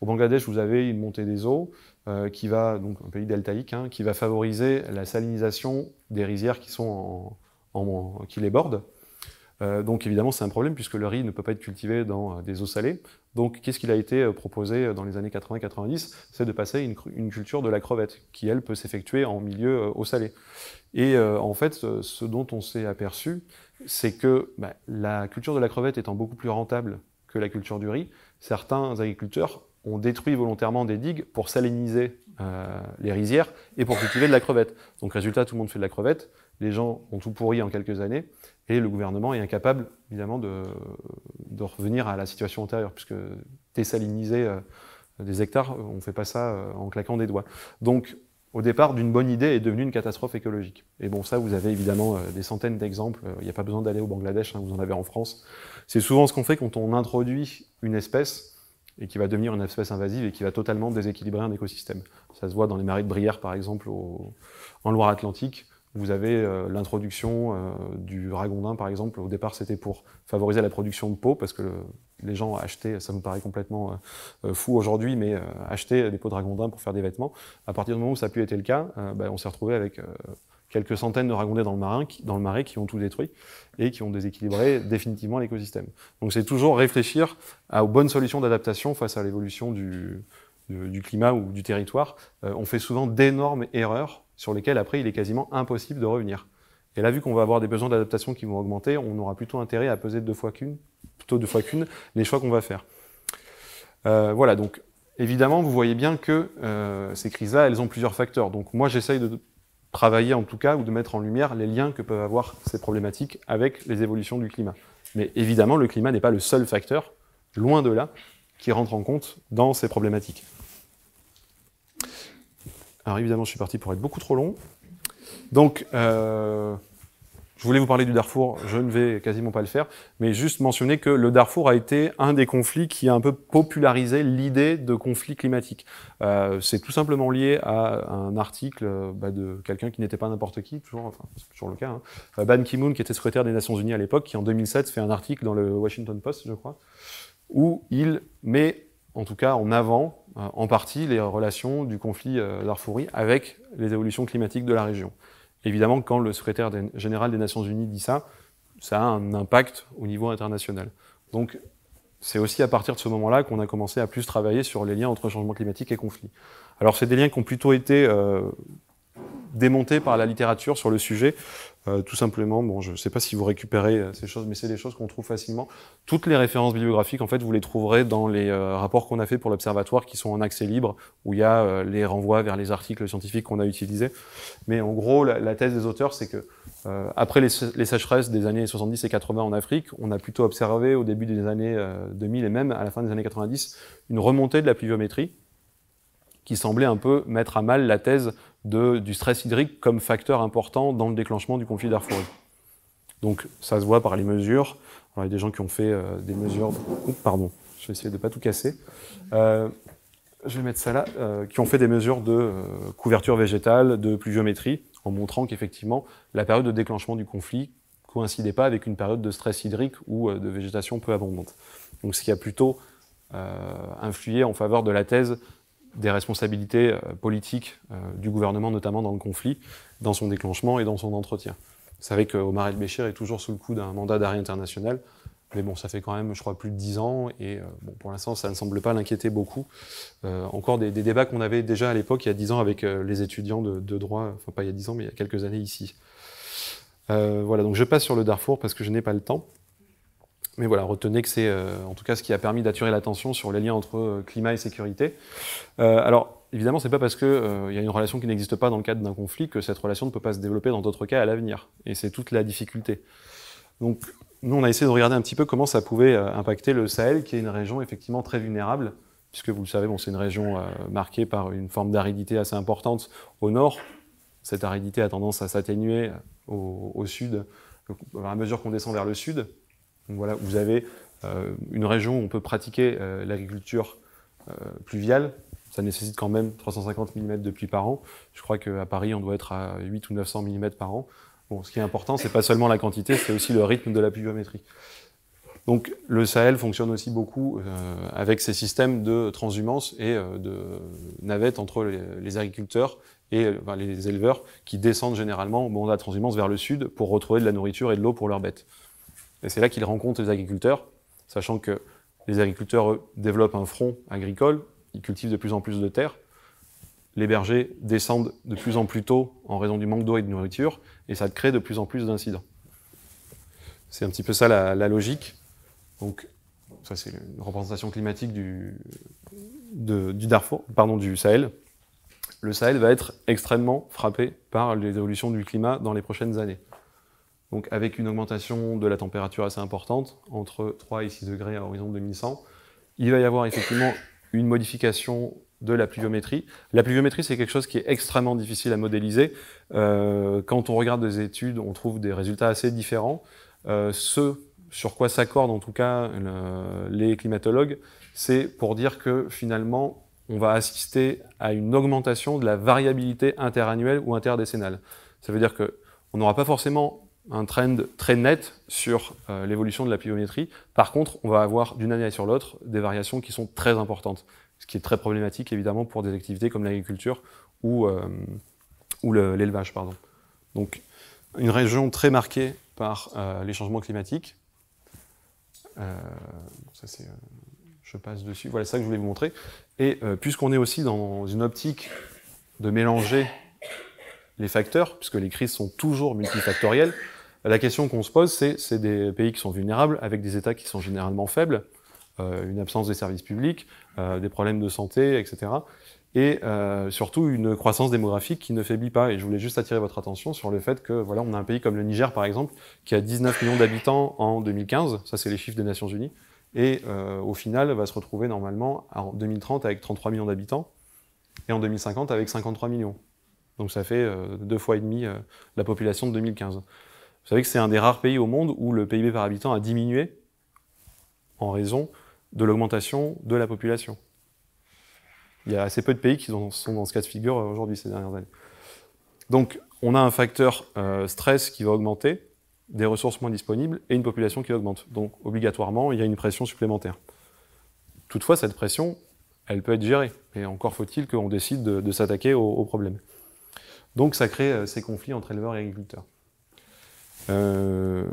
Au Bangladesh, vous avez une montée des eaux qui va, donc un pays deltaïque, hein, qui va favoriser la salinisation des rizières qui, sont en, qui les bordent. Donc évidemment, c'est un problème puisque le riz ne peut pas être cultivé dans des eaux salées. Donc, qu'est-ce qu'il a été euh, proposé euh, dans les années 80-90 C'est de passer une, une, culture de la crevette, qui, elle, peut s'effectuer en milieu euh, eau salé. Et en fait, ce dont on s'est aperçu, c'est que bah, la culture de la crevette étant beaucoup plus rentable que la culture du riz, certains agriculteurs ont détruit volontairement des digues pour saliniser les rizières et pour cultiver de la crevette. Donc résultat, tout le monde fait de la crevette, les gens ont tout pourri en quelques années, et le gouvernement est incapable, évidemment, de, revenir à la situation antérieure, puisque désaliniser euh, des hectares, on ne fait pas ça euh, en claquant des doigts. Donc, au départ, d'une bonne idée est devenue une catastrophe écologique. Et bon, ça, vous avez évidemment euh, des centaines d'exemples. Il n'y a pas besoin d'aller au Bangladesh, hein, vous en avez en France. C'est souvent ce qu'on fait quand on introduit une espèce et qui va devenir une espèce invasive et qui va totalement déséquilibrer un écosystème. Ça se voit dans les marais de Brière, par exemple, en Loire-Atlantique. Vous avez euh, l'introduction euh, du ragondin, par exemple. Au départ, c'était pour favoriser la production de peau, parce que les gens achetaient, ça nous paraît complètement euh, fou aujourd'hui, mais achetaient des peaux de ragondin pour faire des vêtements. À partir du moment où ça n'a plus été le cas, ben, on s'est retrouvé avec quelques centaines de ragondins dans le, marais qui ont tout détruit et qui ont déséquilibré définitivement l'écosystème. Donc c'est toujours réfléchir aux bonnes solutions d'adaptation face à l'évolution du, climat ou du territoire. on fait souvent d'énormes erreurs sur lesquels après il est quasiment impossible de revenir. Et là, vu qu'on va avoir des besoins d'adaptation qui vont augmenter, on aura plutôt intérêt à peser deux fois qu'une, plutôt deux fois qu'une, les choix qu'on va faire. Euh, voilà, donc évidemment, vous voyez bien que euh, ces crises-là, elles ont plusieurs facteurs. Donc moi, j'essaye de travailler en tout cas, ou de mettre en lumière les liens que peuvent avoir ces problématiques avec les évolutions du climat. Mais évidemment, le climat n'est pas le seul facteur, loin de là, qui rentre en compte dans ces problématiques. Alors évidemment, je suis parti pour être beaucoup trop long. Donc, euh, je voulais vous parler du Darfour, je ne vais quasiment pas le faire, mais juste mentionner que le Darfour a été un des conflits qui a un peu popularisé l'idée de conflit climatique. Euh, c'est tout simplement lié à un article bah, de quelqu'un qui n'était pas n'importe qui, toujours, enfin, c'est toujours le cas, hein. Ban Ki-moon, qui était secrétaire des Nations Unies à l'époque, qui en 2007 fait un article dans le Washington Post, je crois, où il met en tout cas en avant euh, en partie les relations du conflit euh, darfouri avec les évolutions climatiques de la région. Évidemment, quand le secrétaire général des Nations Unies dit ça, ça a un impact au niveau international. Donc, c'est aussi à partir de ce moment-là qu'on a commencé à plus travailler sur les liens entre changement climatique et conflit. Alors, c'est des liens qui ont plutôt été euh, démonté par la littérature sur le sujet. Euh, tout simplement, bon, je ne sais pas si vous récupérez euh, ces choses, mais c'est des choses qu'on trouve facilement. Toutes les références bibliographiques, en fait, vous les trouverez dans les euh, rapports qu'on a fait pour l'Observatoire, qui sont en accès libre, où il y a les renvois vers les articles scientifiques qu'on a utilisés. Mais en gros, la, thèse des auteurs, c'est que après les, les, sécheresses des années 70 et 80 en Afrique, on a plutôt observé au début des années 2000 et même à la fin des années 90 une remontée de la pluviométrie qui semblait un peu mettre à mal la thèse du stress hydrique comme facteur important dans le déclenchement du conflit Darfour. Donc ça se voit par les mesures. Il y a des gens qui ont fait euh, des mesures. pardon, je vais essayer de ne pas tout casser. Euh, je vais mettre ça là, euh, qui ont fait des mesures de couverture végétale, de pluviométrie, en montrant qu'effectivement la période de déclenchement du conflit coïncidait pas avec une période de stress hydrique ou de végétation peu abondante. Donc ce qui a plutôt influé en faveur de la thèse des responsabilités euh, politiques euh, du gouvernement, notamment dans le conflit, dans son déclenchement et dans son entretien. Vous savez qu'Omar El-Béchir est toujours sous le coup d'un mandat d'arrêt international, mais bon, ça fait quand même, je crois, plus de dix ans, et euh, pour l'instant, ça ne semble pas l'inquiéter beaucoup. encore des, débats qu'on avait déjà à l'époque, il y a dix ans, avec les étudiants de, de, droit, enfin pas il y a dix ans, mais il y a quelques années ici. voilà, donc je passe sur le Darfour parce que je n'ai pas le temps. Mais voilà, retenez que c'est euh, en tout cas ce qui a permis d'attirer l'attention sur les liens entre euh, climat et sécurité. Euh, alors, évidemment, c'est pas parce qu'il y a une relation qui n'existe pas dans le cadre d'un conflit que cette relation ne peut pas se développer dans d'autres cas à l'avenir. Et c'est toute la difficulté. Donc, nous, on a essayé de regarder un petit peu comment ça pouvait impacter le Sahel, qui est une région effectivement très vulnérable, puisque vous le savez, bon, c'est une région marquée par une forme d'aridité assez importante au nord. Cette aridité a tendance à s'atténuer au, au, sud, à mesure qu'on descend vers le sud. Donc voilà, vous avez euh, une région où on peut pratiquer euh, l'agriculture euh, pluviale. Ça nécessite quand même 350 mm de pluie par an. Je crois qu'à Paris, on doit être à 8 ou 900 mm par an. Bon, ce qui est important, c'est pas seulement la quantité, c'est aussi le rythme de la pluviométrie. Donc le Sahel fonctionne aussi beaucoup avec ces systèmes de transhumance et de navettes entre les, agriculteurs et les éleveurs qui descendent généralement au moment de la transhumance vers le sud pour retrouver de la nourriture et de l'eau pour leurs bêtes. Et c'est là qu'ils rencontrent les agriculteurs, sachant que les agriculteurs développent un front agricole, ils cultivent de plus en plus de terres. Les bergers descendent de plus en plus tôt en raison du manque d'eau et de nourriture, et ça crée de plus en plus d'incidents. C'est un petit peu ça la, logique. Donc, ça c'est une représentation climatique du, du Darfour, pardon, du Sahel. Le Sahel va être extrêmement frappé par les évolutions du climat dans les prochaines années donc avec une augmentation de la température assez importante, entre 3 et 6 degrés à horizon 2100. Il va y avoir effectivement une modification de la pluviométrie. La pluviométrie, c'est quelque chose qui est extrêmement difficile à modéliser. Euh, quand on regarde des études, on trouve des résultats assez différents. Euh, ce sur quoi s'accordent en tout cas les climatologues, c'est pour dire que finalement, on va assister à une augmentation de la variabilité interannuelle ou interdécennale. Ça veut dire que on n'aura pas forcément un trend très net sur euh, l'évolution de la pluviométrie. Par contre, on va avoir d'une année sur l'autre des variations qui sont très importantes, ce qui est très problématique évidemment pour des activités comme l'agriculture ou, euh, ou l'élevage. pardon. Donc, une région très marquée par euh, les changements climatiques. ça c'est, je passe dessus. Voilà, ça que je voulais vous montrer. Et puisqu'on est aussi dans une optique de mélanger les facteurs, puisque les crises sont toujours multifactorielles, la question qu'on se pose, c'est c'est des pays qui sont vulnérables, avec des États qui sont généralement faibles, euh, une absence des services publics, euh, des problèmes de santé, etc. Et euh, surtout une croissance démographique qui ne faiblit pas. Et je voulais juste attirer votre attention sur le fait que voilà, on a un pays comme le Niger, par exemple, qui a 19 millions d'habitants en 2015. Ça, c'est les chiffres des Nations Unies. Et au final, va se retrouver normalement en 2030 avec 33 millions d'habitants et en 2050 avec 53 millions. Donc ça fait deux fois et demi la population de 2015. Vous savez que c'est un des rares pays au monde où le PIB par habitant a diminué en raison de l'augmentation de la population. Il y a assez peu de pays qui sont dans ce cas de figure aujourd'hui, ces dernières années. Donc, on a un facteur euh, stress qui va augmenter, des ressources moins disponibles et une population qui augmente. Donc, obligatoirement, il y a une pression supplémentaire. Toutefois, cette pression, elle peut être gérée. Et encore faut-il qu'on décide de, s'attaquer au, au, problème. Donc, ça crée euh, ces conflits entre éleveurs et agriculteurs. Euh,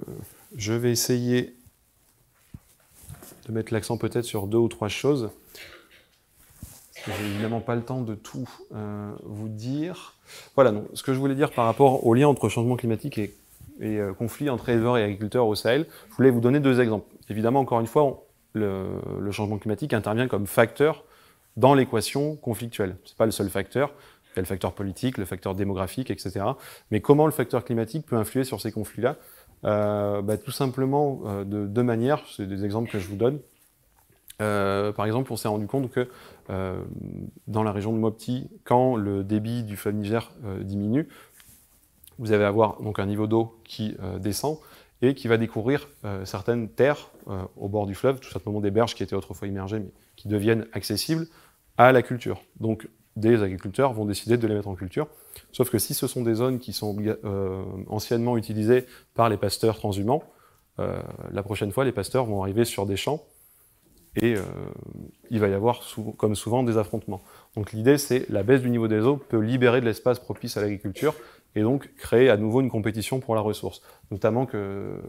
je vais essayer de mettre l'accent peut-être sur deux ou trois choses. J'ai évidemment pas le temps de tout euh, vous dire. Voilà, donc, ce que je voulais dire par rapport au lien entre changement climatique et, euh, conflit entre éleveurs et agriculteurs au Sahel, je voulais vous donner deux exemples. Évidemment, encore une fois, le, le, changement climatique intervient comme facteur dans l'équation conflictuelle. C'est pas le seul facteur. Il y a le facteur politique, le facteur démographique, etc. Mais comment le facteur climatique peut influer sur ces conflits-là? Euh, bah, Tout simplement euh, de deux manières. C'est des exemples que je vous donne. Euh, par exemple, on s'est rendu compte que dans la région de Mopti, quand le débit du fleuve Niger diminue, vous allez avoir donc un niveau d'eau qui descend et qui va découvrir certaines terres au bord du fleuve, tout simplement des berges qui étaient autrefois immergées, mais qui deviennent accessibles à la culture. Donc des agriculteurs vont décider de les mettre en culture. Sauf que si ce sont des zones qui sont anciennement utilisées par les pasteurs transhumants, la prochaine fois, les pasteurs vont arriver sur des champs et euh, il va y avoir, comme souvent, des affrontements. Donc l'idée, c'est la baisse du niveau des eaux peut libérer de l'espace propice à l'agriculture et donc créer à nouveau une compétition pour la ressource, notamment, que,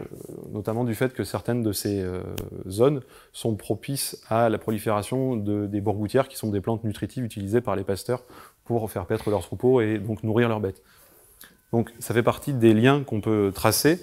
notamment du fait que certaines de ces euh, zones sont propices à la prolifération de, des bourgoutières, qui sont des plantes nutritives utilisées par les pasteurs pour faire paître leurs troupeaux et donc nourrir leurs bêtes. Donc ça fait partie des liens qu'on peut tracer.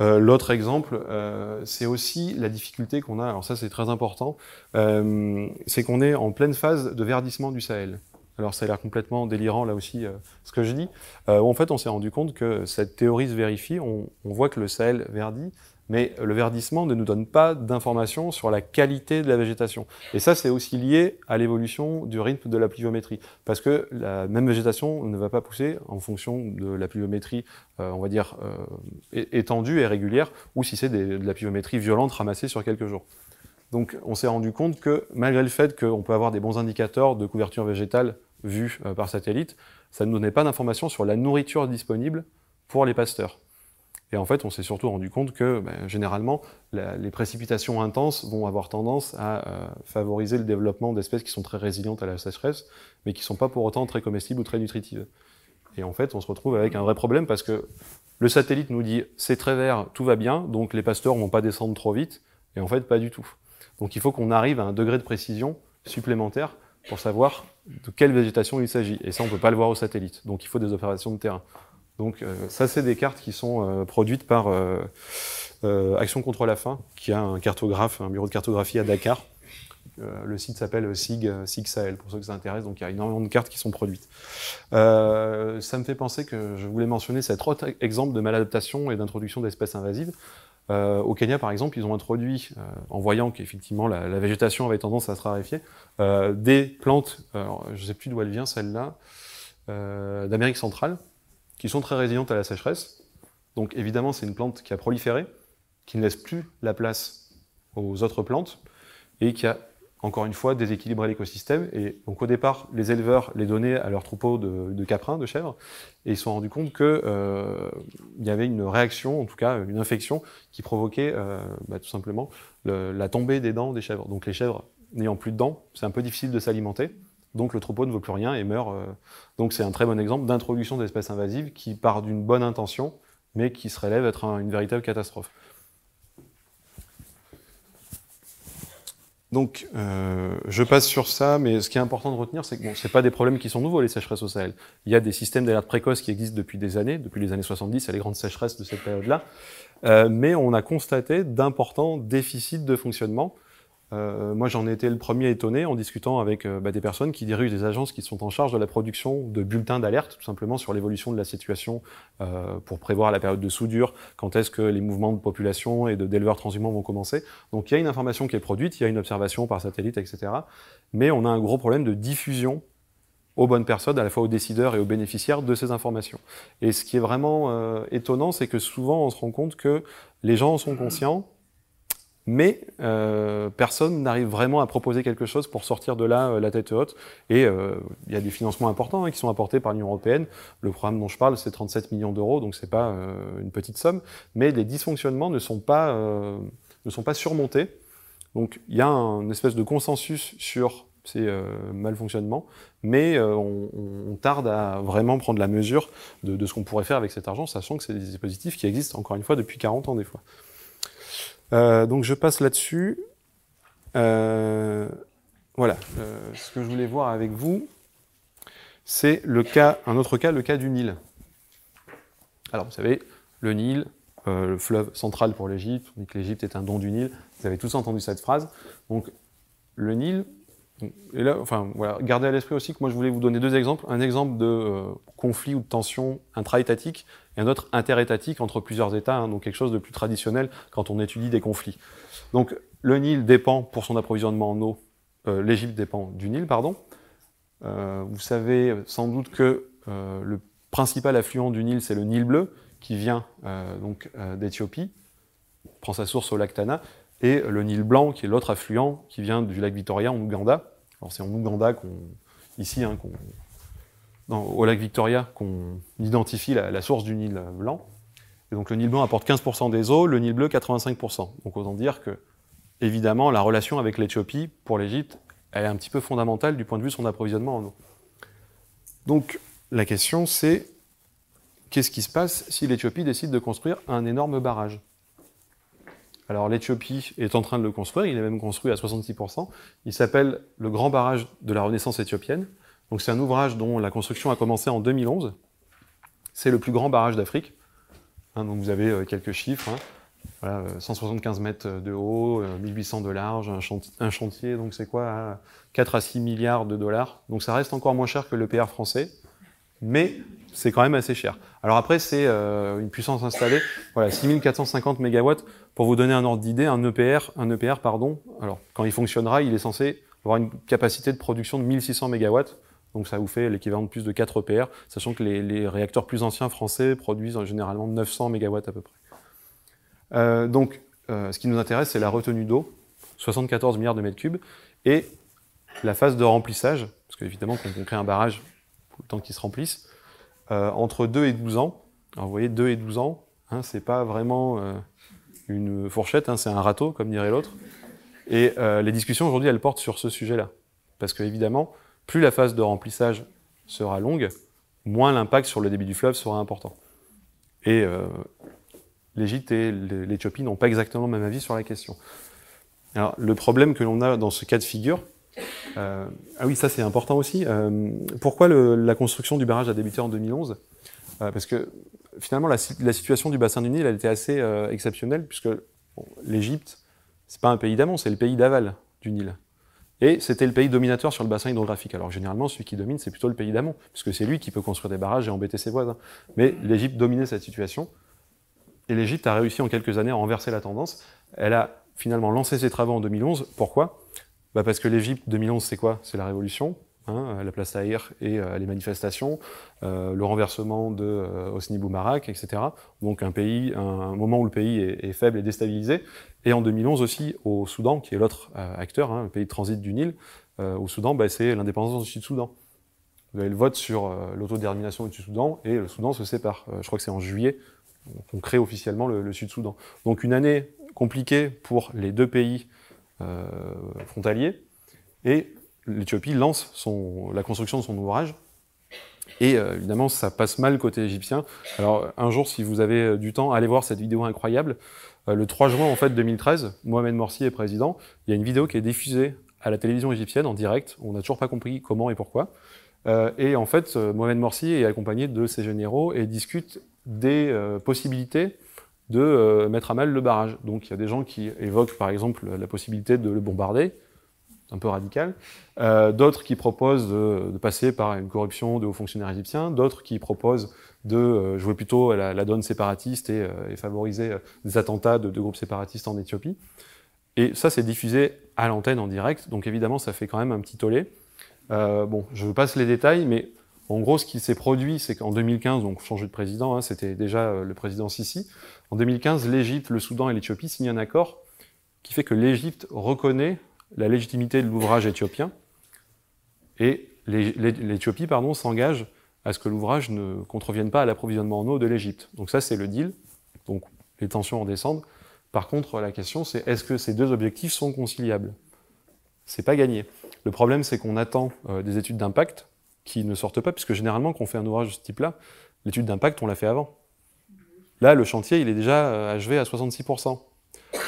Euh, L'autre exemple, euh, c'est aussi la difficulté qu'on a, alors ça c'est très important, euh, c'est qu'on est en pleine phase de verdissement du Sahel. Alors ça a l'air complètement délirant là aussi euh, ce que je dis. Euh, en fait on s'est rendu compte que cette théorie se vérifie, on, on voit que le Sahel verdit, mais le verdissement ne nous donne pas d'informations sur la qualité de la végétation. Et ça, c'est aussi lié à l'évolution du rythme de la pluviométrie, parce que la même végétation ne va pas pousser en fonction de la pluviométrie, euh, on va dire, euh, étendue et régulière, ou si c'est de la pluviométrie violente ramassée sur quelques jours. Donc on s'est rendu compte que malgré le fait qu'on peut avoir des bons indicateurs de couverture végétale vus euh, par satellite, ça ne donnait pas d'informations sur la nourriture disponible pour les pasteurs. Et en fait, on s'est surtout rendu compte que ben, généralement, les précipitations intenses vont avoir tendance à euh, favoriser le développement d'espèces qui sont très résilientes à la sécheresse, mais qui ne sont pas pour autant très comestibles ou très nutritives. Et en fait, on se retrouve avec un vrai problème parce que le satellite nous dit c'est très vert, tout va bien, donc les pasteurs vont pas descendre trop vite, et en fait, pas du tout. Donc il faut qu'on arrive à un degré de précision supplémentaire pour savoir de quelle végétation il s'agit. Et ça, on ne peut pas le voir au satellite. Donc il faut des opérations de terrain. Donc euh, ça, c'est des cartes qui sont euh, produites par euh, Action contre la faim, qui a un cartographe, un bureau de cartographie à Dakar. Le site s'appelle SIG, SIG Sahel, pour ceux que ça intéresse. Donc il y a énormément de cartes qui sont produites. Ça me fait penser que je voulais mentionner cet autre exemple de maladaptation et d'introduction d'espèces invasives. Au Kenya, par exemple, ils ont introduit, en voyant qu'effectivement la, végétation avait tendance à se raréfier, des plantes, je ne sais plus d'où elle vient celle-là, d'Amérique centrale, qui sont très résilientes à la sécheresse. Donc évidemment, c'est une plante qui a proliféré, qui ne laisse plus la place aux autres plantes, et qui a encore une fois, déséquilibrer l'écosystème. Et donc, au départ, les éleveurs les donnaient à leurs troupeaux de, caprins, de chèvres, et ils se sont rendus compte qu'il euh, y avait une réaction, en tout cas une infection, qui provoquait euh, bah, tout simplement le, la tombée des dents des chèvres. Donc, les chèvres n'ayant plus de dents, c'est un peu difficile de s'alimenter. Donc, le troupeau ne vaut plus rien et meurt. Euh, donc, c'est un très bon exemple d'introduction d'espèces invasives qui part d'une bonne intention, mais qui se révèle être un, une véritable catastrophe. Donc, euh, je passe sur ça, mais ce qui est important de retenir, c'est que bon, ce pas des problèmes qui sont nouveaux, les sécheresses au Sahel. Il y a des systèmes d'alerte précoce qui existent depuis des années, depuis les années 70, il y a les grandes sécheresses de cette période-là, euh, mais on a constaté d'importants déficits de fonctionnement euh, moi, j'en ai été le premier étonné en discutant avec euh, bah, des personnes qui dirigent des agences qui sont en charge de la production de bulletins d'alerte, tout simplement sur l'évolution de la situation euh, pour prévoir la période de soudure, quand est-ce que les mouvements de population et d'éleveurs transhumants vont commencer. Donc, il y a une information qui est produite, il y a une observation par satellite, etc. Mais on a un gros problème de diffusion aux bonnes personnes, à la fois aux décideurs et aux bénéficiaires de ces informations. Et ce qui est vraiment étonnant, c'est que souvent on se rend compte que les gens en sont conscients, mais euh, personne n'arrive vraiment à proposer quelque chose pour sortir de là euh, la tête haute. Et euh, il y a des financements importants hein, qui sont apportés par l'Union européenne. Le programme dont je parle, c'est 37 millions d'euros, donc c'est pas une petite somme. Mais les dysfonctionnements ne sont pas ne sont pas surmontés. Donc il y a un, une espèce de consensus sur ces malfonctionnements, mais on, on, tarde à vraiment prendre la mesure de, de ce qu'on pourrait faire avec cet argent, sachant que c'est des dispositifs qui existent encore une fois depuis 40 ans des fois. Euh, donc je passe là-dessus. Euh, voilà, ce que je voulais voir avec vous, c'est le cas, un autre cas, le cas du Nil. Alors, vous savez, le Nil, le fleuve central pour l'Égypte, on dit que l'Égypte est un don du Nil. Vous avez tous entendu cette phrase. Donc, le Nil, et là, enfin, voilà, gardez à l'esprit aussi que moi je voulais vous donner deux exemples. Un exemple de euh, conflit ou de tension intra-étatique et un autre interétatique entre plusieurs États, hein, donc quelque chose de plus traditionnel quand on étudie des conflits. Donc le Nil dépend pour son approvisionnement en eau, euh, l'Égypte dépend du Nil, pardon. Euh, vous savez sans doute que le principal affluent du Nil, c'est le Nil bleu, qui vient donc d'Éthiopie, prend sa source au lac Tana, et le Nil blanc, qui est l'autre affluent, qui vient du lac Victoria en Ouganda. Alors c'est en Ouganda qu'on, ici, hein, au lac Victoria, qu'on identifie la, source du Nil blanc. Et donc le Nil blanc apporte 15% des eaux, le Nil bleu 85%. Donc autant dire que, évidemment, la relation avec l'Éthiopie, pour l'Égypte, elle est un petit peu fondamentale du point de vue de son approvisionnement en eau. Donc la question c'est, qu'est-ce qui se passe si l'Éthiopie décide de construire un énorme barrage? Alors l'Éthiopie est en train de le construire, il est même construit à 66%. Il s'appelle le Grand Barrage de la Renaissance éthiopienne. Donc c'est un ouvrage dont la construction a commencé en 2011. C'est le plus grand barrage d'Afrique. Hein, donc vous avez euh, quelques chiffres. 175 hein. euh, mètres de haut, 1800 euh, de large, un chantier, donc c'est quoi 4 à 6 milliards de dollars. Donc ça reste encore moins cher que le PR français, mais c'est quand même assez cher. Alors après, c'est une puissance installée, voilà, 6450 MW. Pour vous donner un ordre d'idée, un EPR, un EPR, pardon, alors quand il fonctionnera, il est censé avoir une capacité de production de 1600 MW. Donc ça vous fait l'équivalent de plus de 4 EPR, sachant que les, réacteurs plus anciens français produisent généralement 900 MW à peu près. Euh, donc euh, ce qui nous intéresse, c'est la retenue d'eau, 74 milliards de mètres cubes, et la phase de remplissage, parce qu'évidemment, quand on crée un barrage, faut le temps qu'il se remplisse, euh, entre 2 et 12 ans. Alors vous voyez, 2 et 12 ans, hein, c'est pas vraiment une fourchette, hein, c'est un râteau, comme dirait l'autre. Et euh, les discussions aujourd'hui, elles portent sur ce sujet-là. Parce que, évidemment, plus la phase de remplissage sera longue, moins l'impact sur le débit du fleuve sera important. Et euh, l'Égypte et l'Éthiopie n'ont pas exactement le même avis sur la question. Alors, le problème que l'on a dans ce cas de figure, euh, ah oui, ça c'est important aussi. pourquoi la construction du barrage a débuté en 2011 Parce que finalement, la, situation du bassin du Nil, elle était assez euh, exceptionnelle, puisque l'Égypte, c'est pas un pays d'amont, c'est le pays d'aval du Nil. Et c'était le pays dominateur sur le bassin hydrographique. Alors généralement, celui qui domine, c'est plutôt le pays d'amont, puisque c'est lui qui peut construire des barrages et embêter ses voisins. Mais l'Égypte dominait cette situation, et l'Égypte a réussi en quelques années à renverser la tendance. Elle a finalement lancé ses travaux en 2011. Pourquoi? Bah Parce que l'Égypte 2011, c'est quoi? C'est la révolution. Hein, la place Tahrir et euh, les manifestations, euh, le renversement de euh, Hosni Boumarak, etc. Donc un pays, un, moment où le pays est, faible et déstabilisé. Et en 2011 aussi au Soudan, qui est l'autre acteur, hein, le pays de transit du Nil, au Soudan, bah, c'est l'indépendance du Sud-Soudan. Vous avez le vote sur l'autodétermination du Sud-Soudan et le Soudan se sépare. je crois que c'est en juillet qu'on crée officiellement le, le Sud-Soudan. Donc une année compliquée pour les deux pays frontaliers et l'Éthiopie lance la construction de son ouvrage. Et euh, évidemment, ça passe mal côté égyptien. Alors, un jour, si vous avez euh, du temps, allez voir cette vidéo incroyable. Euh, le 3 juin en fait 2013, Mohamed Morsi est président. Il y a une vidéo qui est diffusée à la télévision égyptienne en direct. On n'a toujours pas compris comment et pourquoi. et en fait, Mohamed Morsi est accompagné de ses généraux et discute des possibilités de mettre à mal le barrage. Donc, il y a des gens qui évoquent, par exemple, la possibilité de le bombarder un peu radical, euh, d'autres qui proposent de, passer par une corruption de hauts fonctionnaires égyptiens, d'autres qui proposent de euh, jouer plutôt à la, donne séparatiste et, euh, favoriser des attentats de, groupes séparatistes en Éthiopie. Et ça, c'est diffusé à l'antenne en direct, donc évidemment, ça fait quand même un petit tollé. bon, je passe les détails, mais en gros, ce qui s'est produit, c'est qu'en 2015, donc changé de président, hein, c'était déjà le président Sisi. En 2015, l'Égypte, le Soudan et l'Éthiopie signent un accord qui fait que l'Égypte reconnaît la légitimité de l'ouvrage éthiopien, et l'Éthiopie s'engage à ce que l'ouvrage ne contrevienne pas à l'approvisionnement en eau de l'Égypte. Donc ça, c'est le deal. Donc les tensions redescendent. Par contre, la question, c'est est-ce que ces deux objectifs sont conciliables? C'est pas gagné. Le problème, c'est qu'on attend euh, des études d'impact qui ne sortent pas, puisque généralement, quand on fait un ouvrage de ce type-là, l'étude d'impact, on l'a fait avant. Là, le chantier, il est déjà euh, achevé à 66%.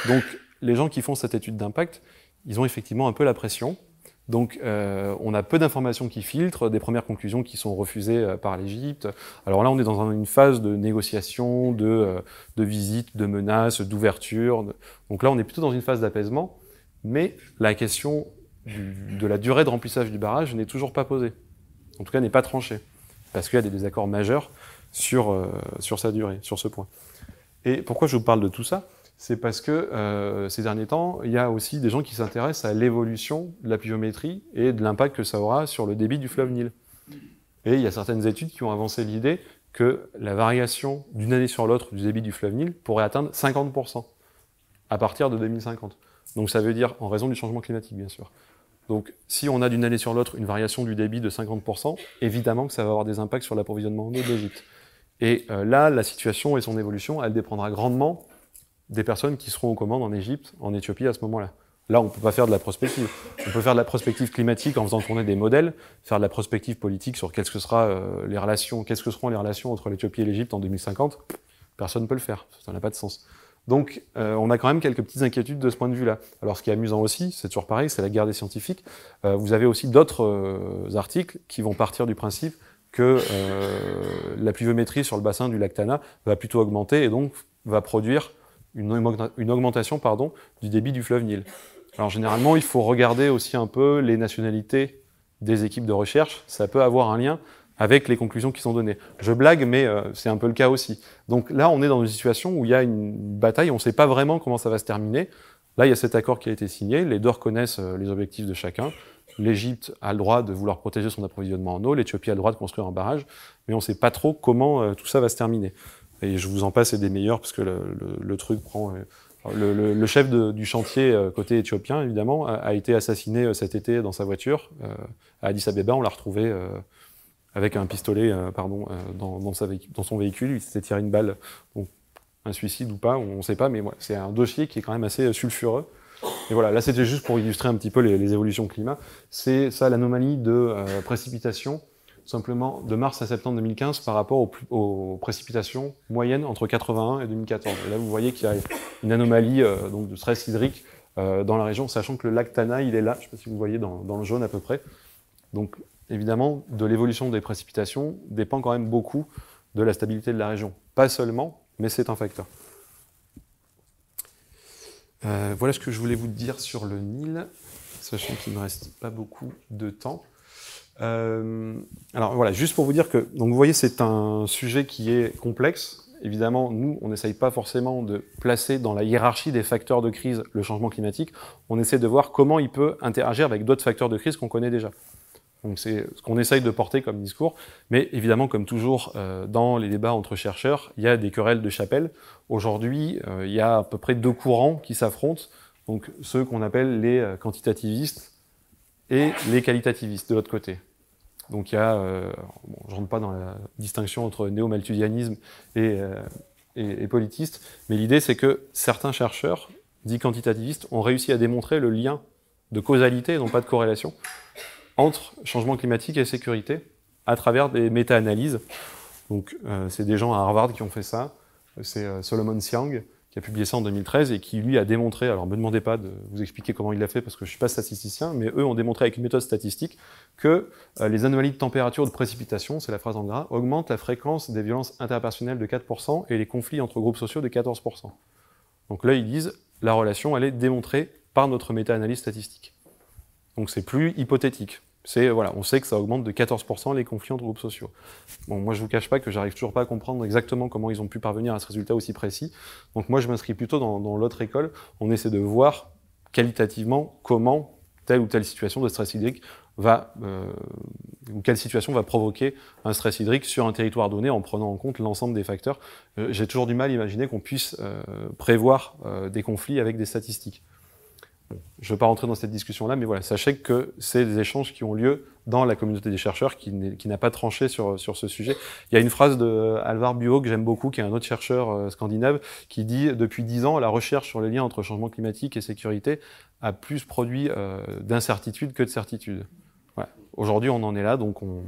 Donc, les gens qui font cette étude d'impact, ils ont effectivement un peu la pression Donc on a peu d'informations qui filtrent, des premières conclusions qui sont refusées par l'Égypte. Alors là, on est dans une phase de négociation, de, de visite, de menaces, d'ouverture. Donc là, on est plutôt dans une phase d'apaisement. Mais la question de la durée de remplissage du barrage n'est toujours pas posée. En tout cas, n'est pas tranchée. Parce qu'il y a des désaccords majeurs sur, euh, sur sa durée, sur ce point. Et pourquoi je vous parle de tout ça? C'est parce que euh, ces derniers temps, il y a aussi des gens qui s'intéressent à l'évolution de la pluviométrie et de l'impact que ça aura sur le débit du fleuve Nil. Et il y a certaines études qui ont avancé l'idée que la variation d'une année sur l'autre du débit du fleuve Nil pourrait atteindre 50% à partir de 2050. Donc ça veut dire en raison du changement climatique, bien sûr. Donc si on a d'une année sur l'autre une variation du débit de 50%, évidemment que ça va avoir des impacts sur l'approvisionnement en eau de l'Égypte. Et euh, là, la situation et son évolution, elle dépendra grandement des personnes qui seront aux commandes en Égypte, en Éthiopie à ce moment-là. Là, on ne peut pas faire de la prospective. On peut faire de la prospective climatique en faisant tourner des modèles, faire de la prospective politique sur qu'est-ce que sera euh, les relations, qu'est-ce que seront les relations entre l'Éthiopie et l'Égypte en 2050. Personne ne peut le faire. Ça n'a pas de sens. Donc, euh, on a quand même quelques petites inquiétudes de ce point de vue-là. Alors, ce qui est amusant aussi, c'est toujours pareil, c'est la guerre des scientifiques. Euh, vous avez aussi d'autres articles qui vont partir du principe que la pluviométrie sur le bassin du lac Tana va plutôt augmenter et donc va produire une, augmentation pardon, du débit du fleuve Nil. Alors, généralement, il faut regarder aussi un peu les nationalités des équipes de recherche. Ça peut avoir un lien avec les conclusions qui sont données. Je blague, mais euh, c'est un peu le cas aussi. Donc là, on est dans une situation où il y a une bataille, on ne sait pas vraiment comment ça va se terminer. Là, il y a cet accord qui a été signé, les deux reconnaissent euh, les objectifs de chacun. L'Égypte a le droit de vouloir protéger son approvisionnement en eau, l'Éthiopie a le droit de construire un barrage, mais on ne sait pas trop comment euh, tout ça va se terminer. Et je vous en passe des meilleurs, parce que le, truc prend... Le, chef du chantier côté éthiopien, évidemment, a, été assassiné cet été dans sa voiture à Addis Abeba. On l'a retrouvé avec un pistolet euh, pardon, euh, dans, son véhicule. Il s'était tiré une balle. un suicide ou pas, on ne sait pas, mais c'est un dossier qui est quand même assez euh, sulfureux. Et voilà, là c'était juste pour illustrer un petit peu les, évolutions climat. C'est ça l'anomalie de précipitation, simplement de mars à septembre 2015 par rapport aux, précipitations moyennes entre 81 et 2014. Et là vous voyez qu'il y a une anomalie donc de stress hydrique dans la région, sachant que le lac Tana, il est là, je ne sais pas si vous voyez dans, dans le jaune à peu près. Donc évidemment, de l'évolution des précipitations dépend quand même beaucoup de la stabilité de la région. Pas seulement, mais c'est un facteur. Euh, voilà ce que je voulais vous dire sur le Nil, sachant qu'il ne me reste pas beaucoup de temps. Euh, alors voilà, juste pour vous dire que, donc vous voyez, c'est un sujet qui est complexe. Évidemment, nous, on n'essaye pas forcément de placer dans la hiérarchie des facteurs de crise le changement climatique. On essaie de voir comment il peut interagir avec d'autres facteurs de crise qu'on connaît déjà. Donc c'est ce qu'on essaye de porter comme discours. Mais évidemment, comme toujours euh, dans les débats entre chercheurs, il y a des querelles de chapelle. Aujourd'hui, euh, il y a à peu près deux courants qui s'affrontent. Donc ceux qu'on appelle les quantitativistes et les qualitativistes de l'autre côté. Donc il y a, bon, je rentre pas dans la distinction entre néo-malthusianisme et, et, et politiste, mais l'idée c'est que certains chercheurs, dits quantitativistes, ont réussi à démontrer le lien de causalité non pas de corrélation entre changement climatique et sécurité à travers des méta-analyses. Donc, euh, c'est des gens à Harvard qui ont fait ça. C'est euh, Solomon Siang qui a publié ça en 2013 et qui, lui, a démontré, alors ne me demandez pas de vous expliquer comment il l'a fait parce que je ne suis pas statisticien, mais eux ont démontré avec une méthode statistique que euh, les anomalies de température de précipitation, c'est la phrase en gras, augmentent la fréquence des violences interpersonnelles de 4% et les conflits entre groupes sociaux de 14%. Donc là, ils disent, la relation, elle est démontrée par notre méta-analyse statistique. Donc c'est plus hypothétique. On sait que ça augmente de 14% les conflits entre groupes sociaux. Bon, moi je vous cache pas que j'arrive toujours pas à comprendre exactement comment ils ont pu parvenir à ce résultat aussi précis. Donc moi je m'inscris plutôt dans, l'autre école. On essaie de voir qualitativement comment telle ou telle situation de stress hydrique va euh, ou quelle situation va provoquer un stress hydrique sur un territoire donné en prenant en compte l'ensemble des facteurs. Euh, j'ai toujours du mal à imaginer qu'on puisse euh, prévoir des conflits avec des statistiques. Je ne veux pas rentrer dans cette discussion-là, mais voilà, sachez que c'est des échanges qui ont lieu dans la communauté des chercheurs qui, n'a pas tranché sur, sur ce sujet. Il y a une phrase de Alvar Buo que j'aime beaucoup, qui est un autre chercheur euh, scandinave, qui dit depuis dix ans, la recherche sur les liens entre changement climatique et sécurité a plus produit euh, d'incertitudes que de certitudes. Aujourd'hui, on en est là, donc on,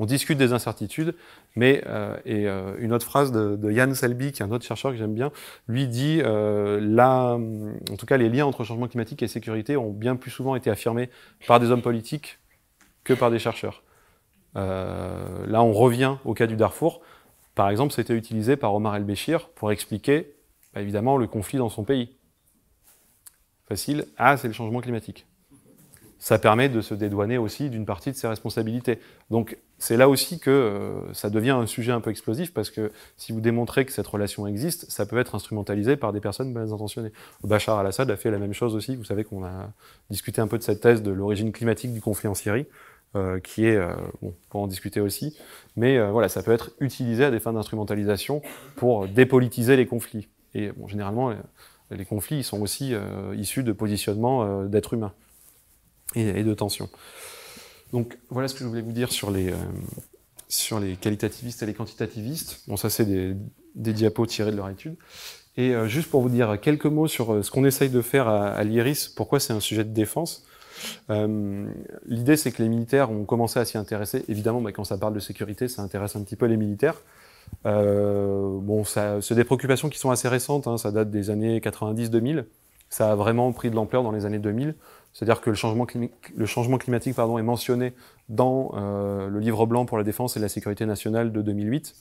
on discute des incertitudes, mais euh, et euh, une autre phrase de, Yann Selby, qui est un autre chercheur que j'aime bien, lui dit euh, en tout cas, les liens entre changement climatique et sécurité ont bien plus souvent été affirmés par des hommes politiques que par des chercheurs. Là, on revient au cas du Darfour. Par exemple, c'était utilisé par Omar El-Béchir pour expliquer, bah, évidemment, le conflit dans son pays. Facile. Ah, c'est le changement climatique ça permet de se dédouaner aussi d'une partie de ses responsabilités. Donc c'est là aussi que euh, ça devient un sujet un peu explosif parce que si vous démontrez que cette relation existe, ça peut être instrumentalisé par des personnes mal intentionnées. Bachar al-Assad a fait la même chose aussi. Vous savez qu'on a discuté un peu de cette thèse de l'origine climatique du conflit en Syrie, euh, qui est, euh, bon, pour en discuter aussi, mais euh, voilà, ça peut être utilisé à des fins d'instrumentalisation pour dépolitiser les conflits. Et bon, généralement, les conflits ils sont aussi issus de positionnements d'êtres humains et, de tension. Donc voilà ce que je voulais vous dire sur les, euh, sur les qualitativistes et les quantitativistes. Bon, ça c'est des, diapos tirés de leur étude. Et euh, juste pour vous dire quelques mots sur euh, ce qu'on essaye de faire à, l'IRIS, pourquoi c'est un sujet de défense. L'idée c'est que les militaires ont commencé à s'y intéresser. Évidemment, bah, quand ça parle de sécurité, ça intéresse un petit peu les militaires. Bon, c'est des préoccupations qui sont assez récentes, hein, ça date des années 90-2000. Ça a vraiment pris de l'ampleur dans les années 2000. C'est-à-dire que le changement, climatique est mentionné dans euh, le livre blanc pour la défense et la sécurité nationale de 2008.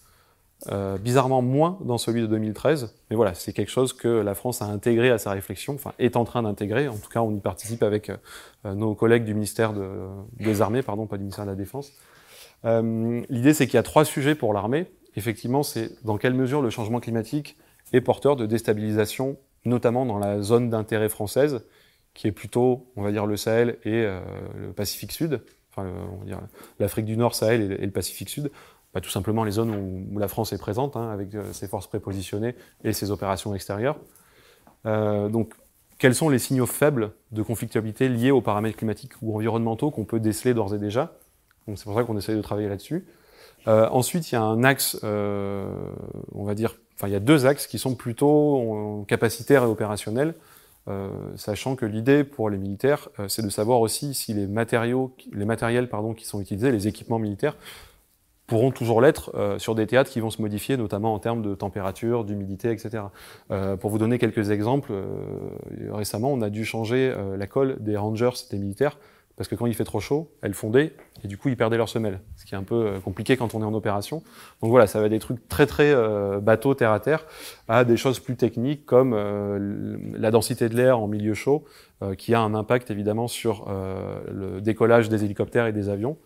Euh, bizarrement moins dans celui de 2013, mais voilà, c'est quelque chose que la France a intégré à sa réflexion, enfin est en train d'intégrer. En tout cas, on y participe avec euh, nos collègues du ministère de, des Armées, pardon, pas du ministère de la Défense. L'idée, c'est qu'il y a trois sujets pour l'armée. Effectivement, c'est dans quelle mesure le changement climatique est porteur de déstabilisation, notamment dans la zone d'intérêt française, qui est plutôt, on va dire, le Sahel et euh, le Pacifique Sud, enfin, l'Afrique du Nord, Sahel et, le Pacifique Sud, bah, tout simplement les zones où, la France est présente, hein, avec euh, ses forces prépositionnées et ses opérations extérieures. Euh, donc, quels sont les signaux faibles de conflictualité liés aux paramètres climatiques ou environnementaux qu'on peut déceler d'ores et déjà? C'est pour ça qu'on essaye de travailler là-dessus. Ensuite, il y a un axe, on va dire, enfin, il y a deux axes qui sont plutôt capacitaires et opérationnels. Euh, sachant que l'idée pour les militaires, euh, c'est de savoir aussi si les matériaux, les matériels pardon, qui sont utilisés, les équipements militaires, pourront toujours l'être euh, sur des théâtres qui vont se modifier, notamment en termes de température, d'humidité, etc. Pour vous donner quelques exemples, récemment, on a dû changer la colle des rangers des militaires parce que quand il fait trop chaud, elles fondaient, et du coup, ils perdaient leurs semelles, ce qui est un peu euh, compliqué quand on est en opération. Donc voilà, ça va des trucs très très euh, bateaux, terre à terre, à des choses plus techniques comme euh, la densité de l'air en milieu chaud, qui a un impact évidemment sur le décollage des hélicoptères et des avions.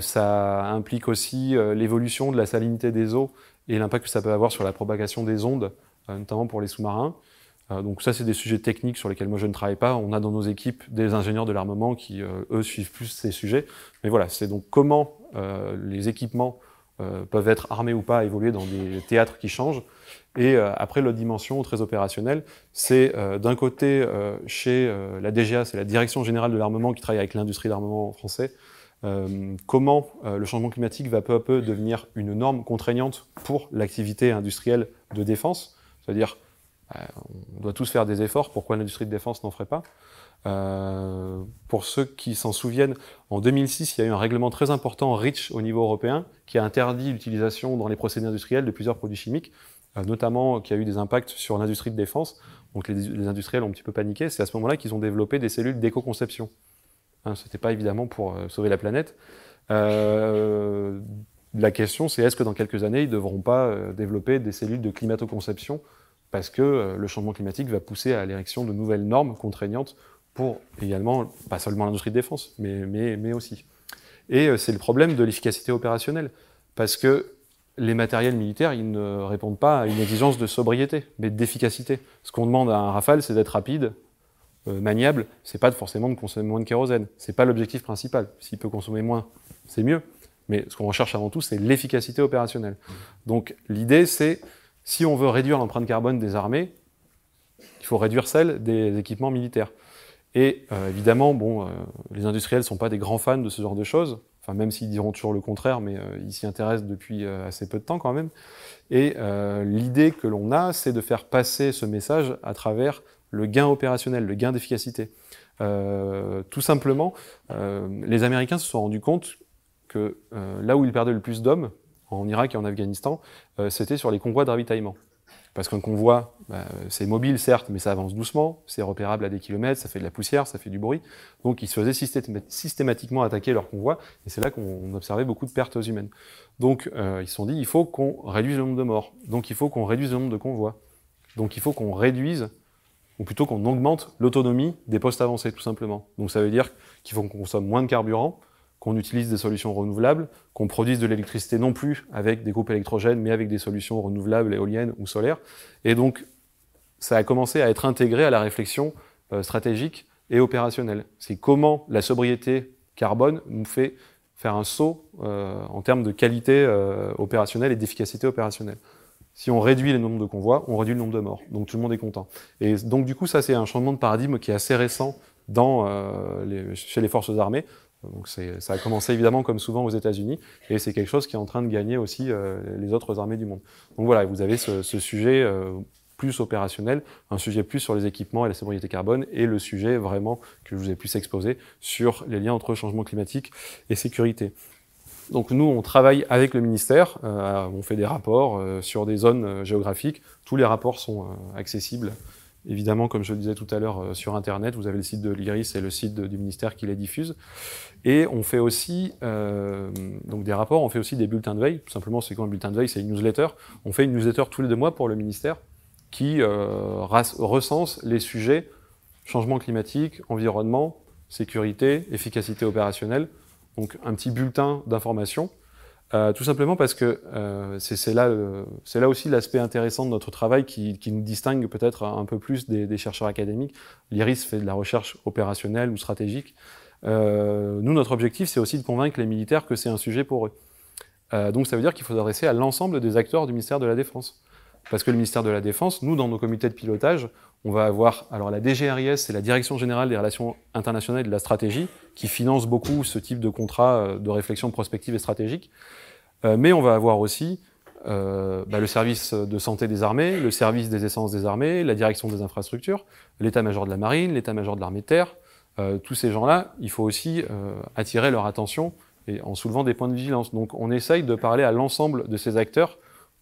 Ça implique aussi l'évolution de la salinité des eaux et l'impact que ça peut avoir sur la propagation des ondes, notamment pour les sous-marins. Euh, donc ça, c'est des sujets techniques sur lesquels moi je ne travaille pas. On a dans nos équipes des ingénieurs de l'armement qui, euh, eux, suivent plus ces sujets. Mais voilà, c'est donc comment euh, les équipements peuvent être armés ou pas, évoluer dans des théâtres qui changent. Et après, l'autre dimension très opérationnelle, c'est d'un côté, chez la DGA, c'est la Direction Générale de l'Armement qui travaille avec l'industrie d'armement français, comment le changement climatique va peu à peu devenir une norme contraignante pour l'activité industrielle de défense, c'est-à-dire on doit tous faire des efforts. Pourquoi l'industrie de défense n'en ferait pas? Euh, Pour ceux qui s'en souviennent, en 2006, il y a eu un règlement très important, REACH, au niveau européen, qui a interdit l'utilisation dans les procédés industriels de plusieurs produits chimiques, euh, notamment qui a eu des impacts sur l'industrie de défense. Donc les, industriels ont un petit peu paniqué. C'est à ce moment-là qu'ils ont développé des cellules d'éco-conception. Hein, Ce n'était pas évidemment pour euh, sauver la planète. Euh, la question, c'est est-ce que dans quelques années, ils ne devront pas euh, développer des cellules de climato-conception parce que euh, le changement climatique va pousser à l'érection de nouvelles normes contraignantes pour également, pas seulement l'industrie de défense, mais, mais, mais aussi. Et euh, c'est le problème de l'efficacité opérationnelle, parce que les matériels militaires, ils ne répondent pas à une exigence de sobriété, mais d'efficacité. Ce qu'on demande à un Rafale, c'est d'être rapide, euh, maniable, c'est pas forcément de consommer moins de kérosène. C'est pas l'objectif principal. S'il peut consommer moins, c'est mieux. Mais ce qu'on recherche avant tout, c'est l'efficacité opérationnelle. Donc l'idée, c'est si on veut réduire l'empreinte carbone des armées, il faut réduire celle des équipements militaires. Et euh, évidemment, bon, euh, les industriels ne sont pas des grands fans de ce genre de choses, enfin même s'ils diront toujours le contraire, mais euh, ils s'y intéressent depuis assez peu de temps quand même. Et l'idée que l'on a, c'est de faire passer ce message à travers le gain opérationnel, le gain d'efficacité. tout simplement, les Américains se sont rendus compte que là où ils perdaient le plus d'hommes, en Irak et en Afghanistan, c'était sur les convois de ravitaillement. Parce qu'un convoi, bah, c'est mobile certes, mais ça avance doucement, c'est repérable à des kilomètres, ça fait de la poussière, ça fait du bruit. Donc ils se faisaient systématiquement attaquer leur convoi, et c'est là qu'on observait beaucoup de pertes humaines. Donc euh, ils se sont dit, il faut qu'on réduise le nombre de morts, donc il faut qu'on réduise le nombre de convois, donc il faut qu'on réduise, ou plutôt qu'on augmente l'autonomie des postes avancés, tout simplement. Donc ça veut dire qu'il faut qu'on consomme moins de carburant, qu'on utilise des solutions renouvelables, qu'on produise de l'électricité non plus avec des groupes électrogènes, mais avec des solutions renouvelables, éoliennes ou solaires. Et donc, ça a commencé à être intégré à la réflexion euh, stratégique et opérationnelle. C'est comment la sobriété carbone nous fait faire un saut euh, en termes de qualité euh, opérationnelle et d'efficacité opérationnelle. Si on réduit le nombre de convois, on réduit le nombre de morts. Donc tout le monde est content. Et donc du coup, ça c'est un changement de paradigme qui est assez récent chez les forces armées. Donc ça a commencé évidemment comme souvent aux États-Unis, et c'est quelque chose qui est en train de gagner aussi euh, les autres armées du monde. Donc voilà, vous avez ce, sujet euh, plus opérationnel, un sujet plus sur les équipements et la sobriété carbone, et le sujet vraiment que je vous ai plus exposé sur les liens entre changement climatique et sécurité. Donc nous, on travaille avec le ministère, euh, on fait des rapports sur des zones géographiques. Tous les rapports sont accessibles Évidemment, comme je le disais tout à l'heure, euh, sur Internet, vous avez le site de l'IRIS et le site du ministère qui les diffuse. Et on fait aussi euh, des rapports, on fait aussi des bulletins de veille. Tout simplement, c'est quoi un bulletin de veille C'est une newsletter. On fait une newsletter tous les deux mois pour le ministère qui euh, recense les sujets changement climatique, environnement, sécurité, efficacité opérationnelle. Donc un petit bulletin d'information euh, tout simplement parce que euh, c'est là, là aussi l'aspect intéressant de notre travail qui, nous distingue peut-être un peu plus des, des chercheurs académiques. L'IRIS fait de la recherche opérationnelle ou stratégique. Euh, nous, notre objectif, c'est aussi de convaincre les militaires que c'est un sujet pour eux. Euh, donc ça veut dire qu'il faut s'adresser à l'ensemble des acteurs du ministère de la Défense. Parce que le ministère de la Défense, nous, dans nos comités de pilotage, on va avoir, alors la DGRIS, c'est la Direction Générale des Relations Internationales et de la Stratégie, qui finance beaucoup ce type de contrat euh, de réflexion prospective et stratégique. Euh, mais on va avoir aussi euh, bah, le service de santé des armées, le service des essences des armées, la direction des infrastructures, l'état-major de la marine, l'état-major de l'armée de terre. Tous ces gens-là, il faut aussi attirer leur attention et en soulevant des points de vigilance. Donc on essaye de parler à l'ensemble de ces acteurs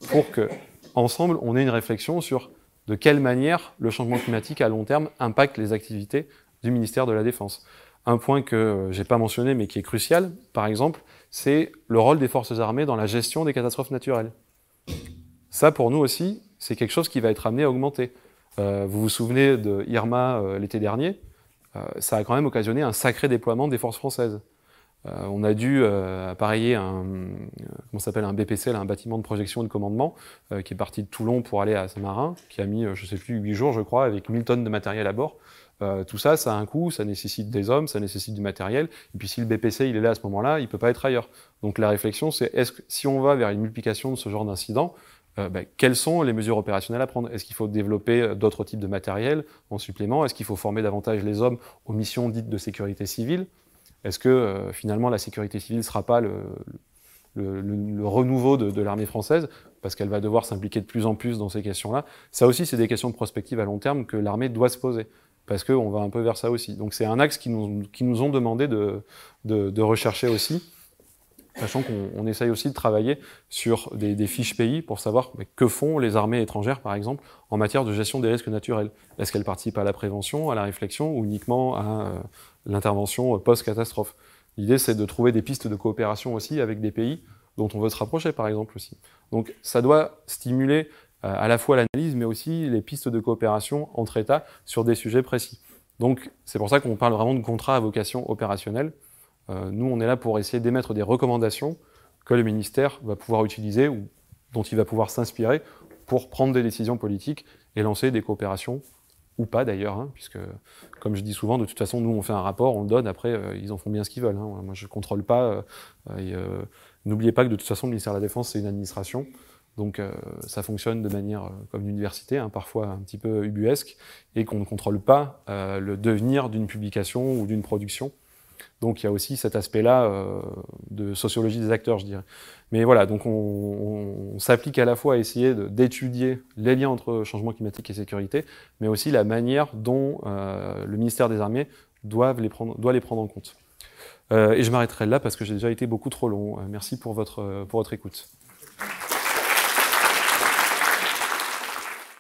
pour que, ensemble, on ait une réflexion sur de quelle manière le changement climatique à long terme impacte les activités du ministère de la Défense? Un point que euh, j'ai pas mentionné mais qui est crucial, par exemple, c'est le rôle des forces armées dans la gestion des catastrophes naturelles. Ça, pour nous aussi, c'est quelque chose qui va être amené à augmenter. Euh, vous vous souvenez de Irma euh, l'été dernier, ça a quand même occasionné un sacré déploiement des forces françaises. Euh, on a dû euh, appareiller un, comment s'appelle, un BPC, un bâtiment de projection et de commandement, euh, qui est parti de Toulon pour aller à Saint-Marin, qui a mis, je sais plus, 8 jours, je crois, avec 1000 tonnes de matériel à bord. tout ça, ça a un coût, ça nécessite des hommes, ça nécessite du matériel. Et puis si le BPC il est là à ce moment-là, il peut pas être ailleurs. Donc la réflexion, c'est est-ce que si on va vers une multiplication de ce genre d'incidents, euh, ben, quelles sont les mesures opérationnelles à prendre? Est-ce qu'il faut développer d'autres types de matériel en supplément? Est-ce qu'il faut former davantage les hommes aux missions dites de sécurité civile? Est-ce que euh, finalement la sécurité civile ne sera pas le, renouveau de, l'armée française parce qu'elle va devoir s'impliquer de plus en plus dans ces questions-là Ça aussi, c'est des questions de prospective à long terme que l'armée doit se poser parce qu'on va un peu vers ça aussi. Donc c'est un axe qui nous, ont demandé de, rechercher aussi sachant qu'on essaye aussi de travailler sur des, des, fiches pays pour savoir que font les armées étrangères, par exemple, en matière de gestion des risques naturels? Est-ce qu'elles participent à la prévention, à la réflexion, ou uniquement à euh, l'intervention post-catastrophe L'idée, c'est de trouver des pistes de coopération aussi avec des pays dont on veut se rapprocher, par exemple, aussi. Donc, ça doit stimuler euh, à la fois l'analyse, mais aussi les pistes de coopération entre États sur des sujets précis. Donc, c'est pour ça qu'on parle vraiment de contrats à vocation opérationnelle, euh, nous, on est là pour essayer d'émettre des recommandations que le ministère va pouvoir utiliser ou dont il va pouvoir s'inspirer pour prendre des décisions politiques et lancer des coopérations ou pas d'ailleurs, hein, puisque comme je dis souvent, de toute façon, nous on fait un rapport, on le donne, après euh, ils en font bien ce qu'ils veulent. Hein. Moi je contrôle pas. Euh, euh, N'oubliez pas que de toute façon, le ministère de la Défense c'est une administration, donc euh, ça fonctionne de manière comme une université, hein, parfois un petit peu ubuesque, et qu'on ne contrôle pas le devenir d'une publication ou d'une production. Donc il y a aussi cet aspect-là euh, de sociologie des acteurs, je dirais. Mais voilà, donc on, s'applique à la fois à essayer d'étudier les liens entre changement climatique et sécurité, mais aussi la manière dont euh, le ministère des Armées doit les prendre, en compte. et je m'arrêterai là parce que j'ai déjà été beaucoup trop long. merci pour votre écoute.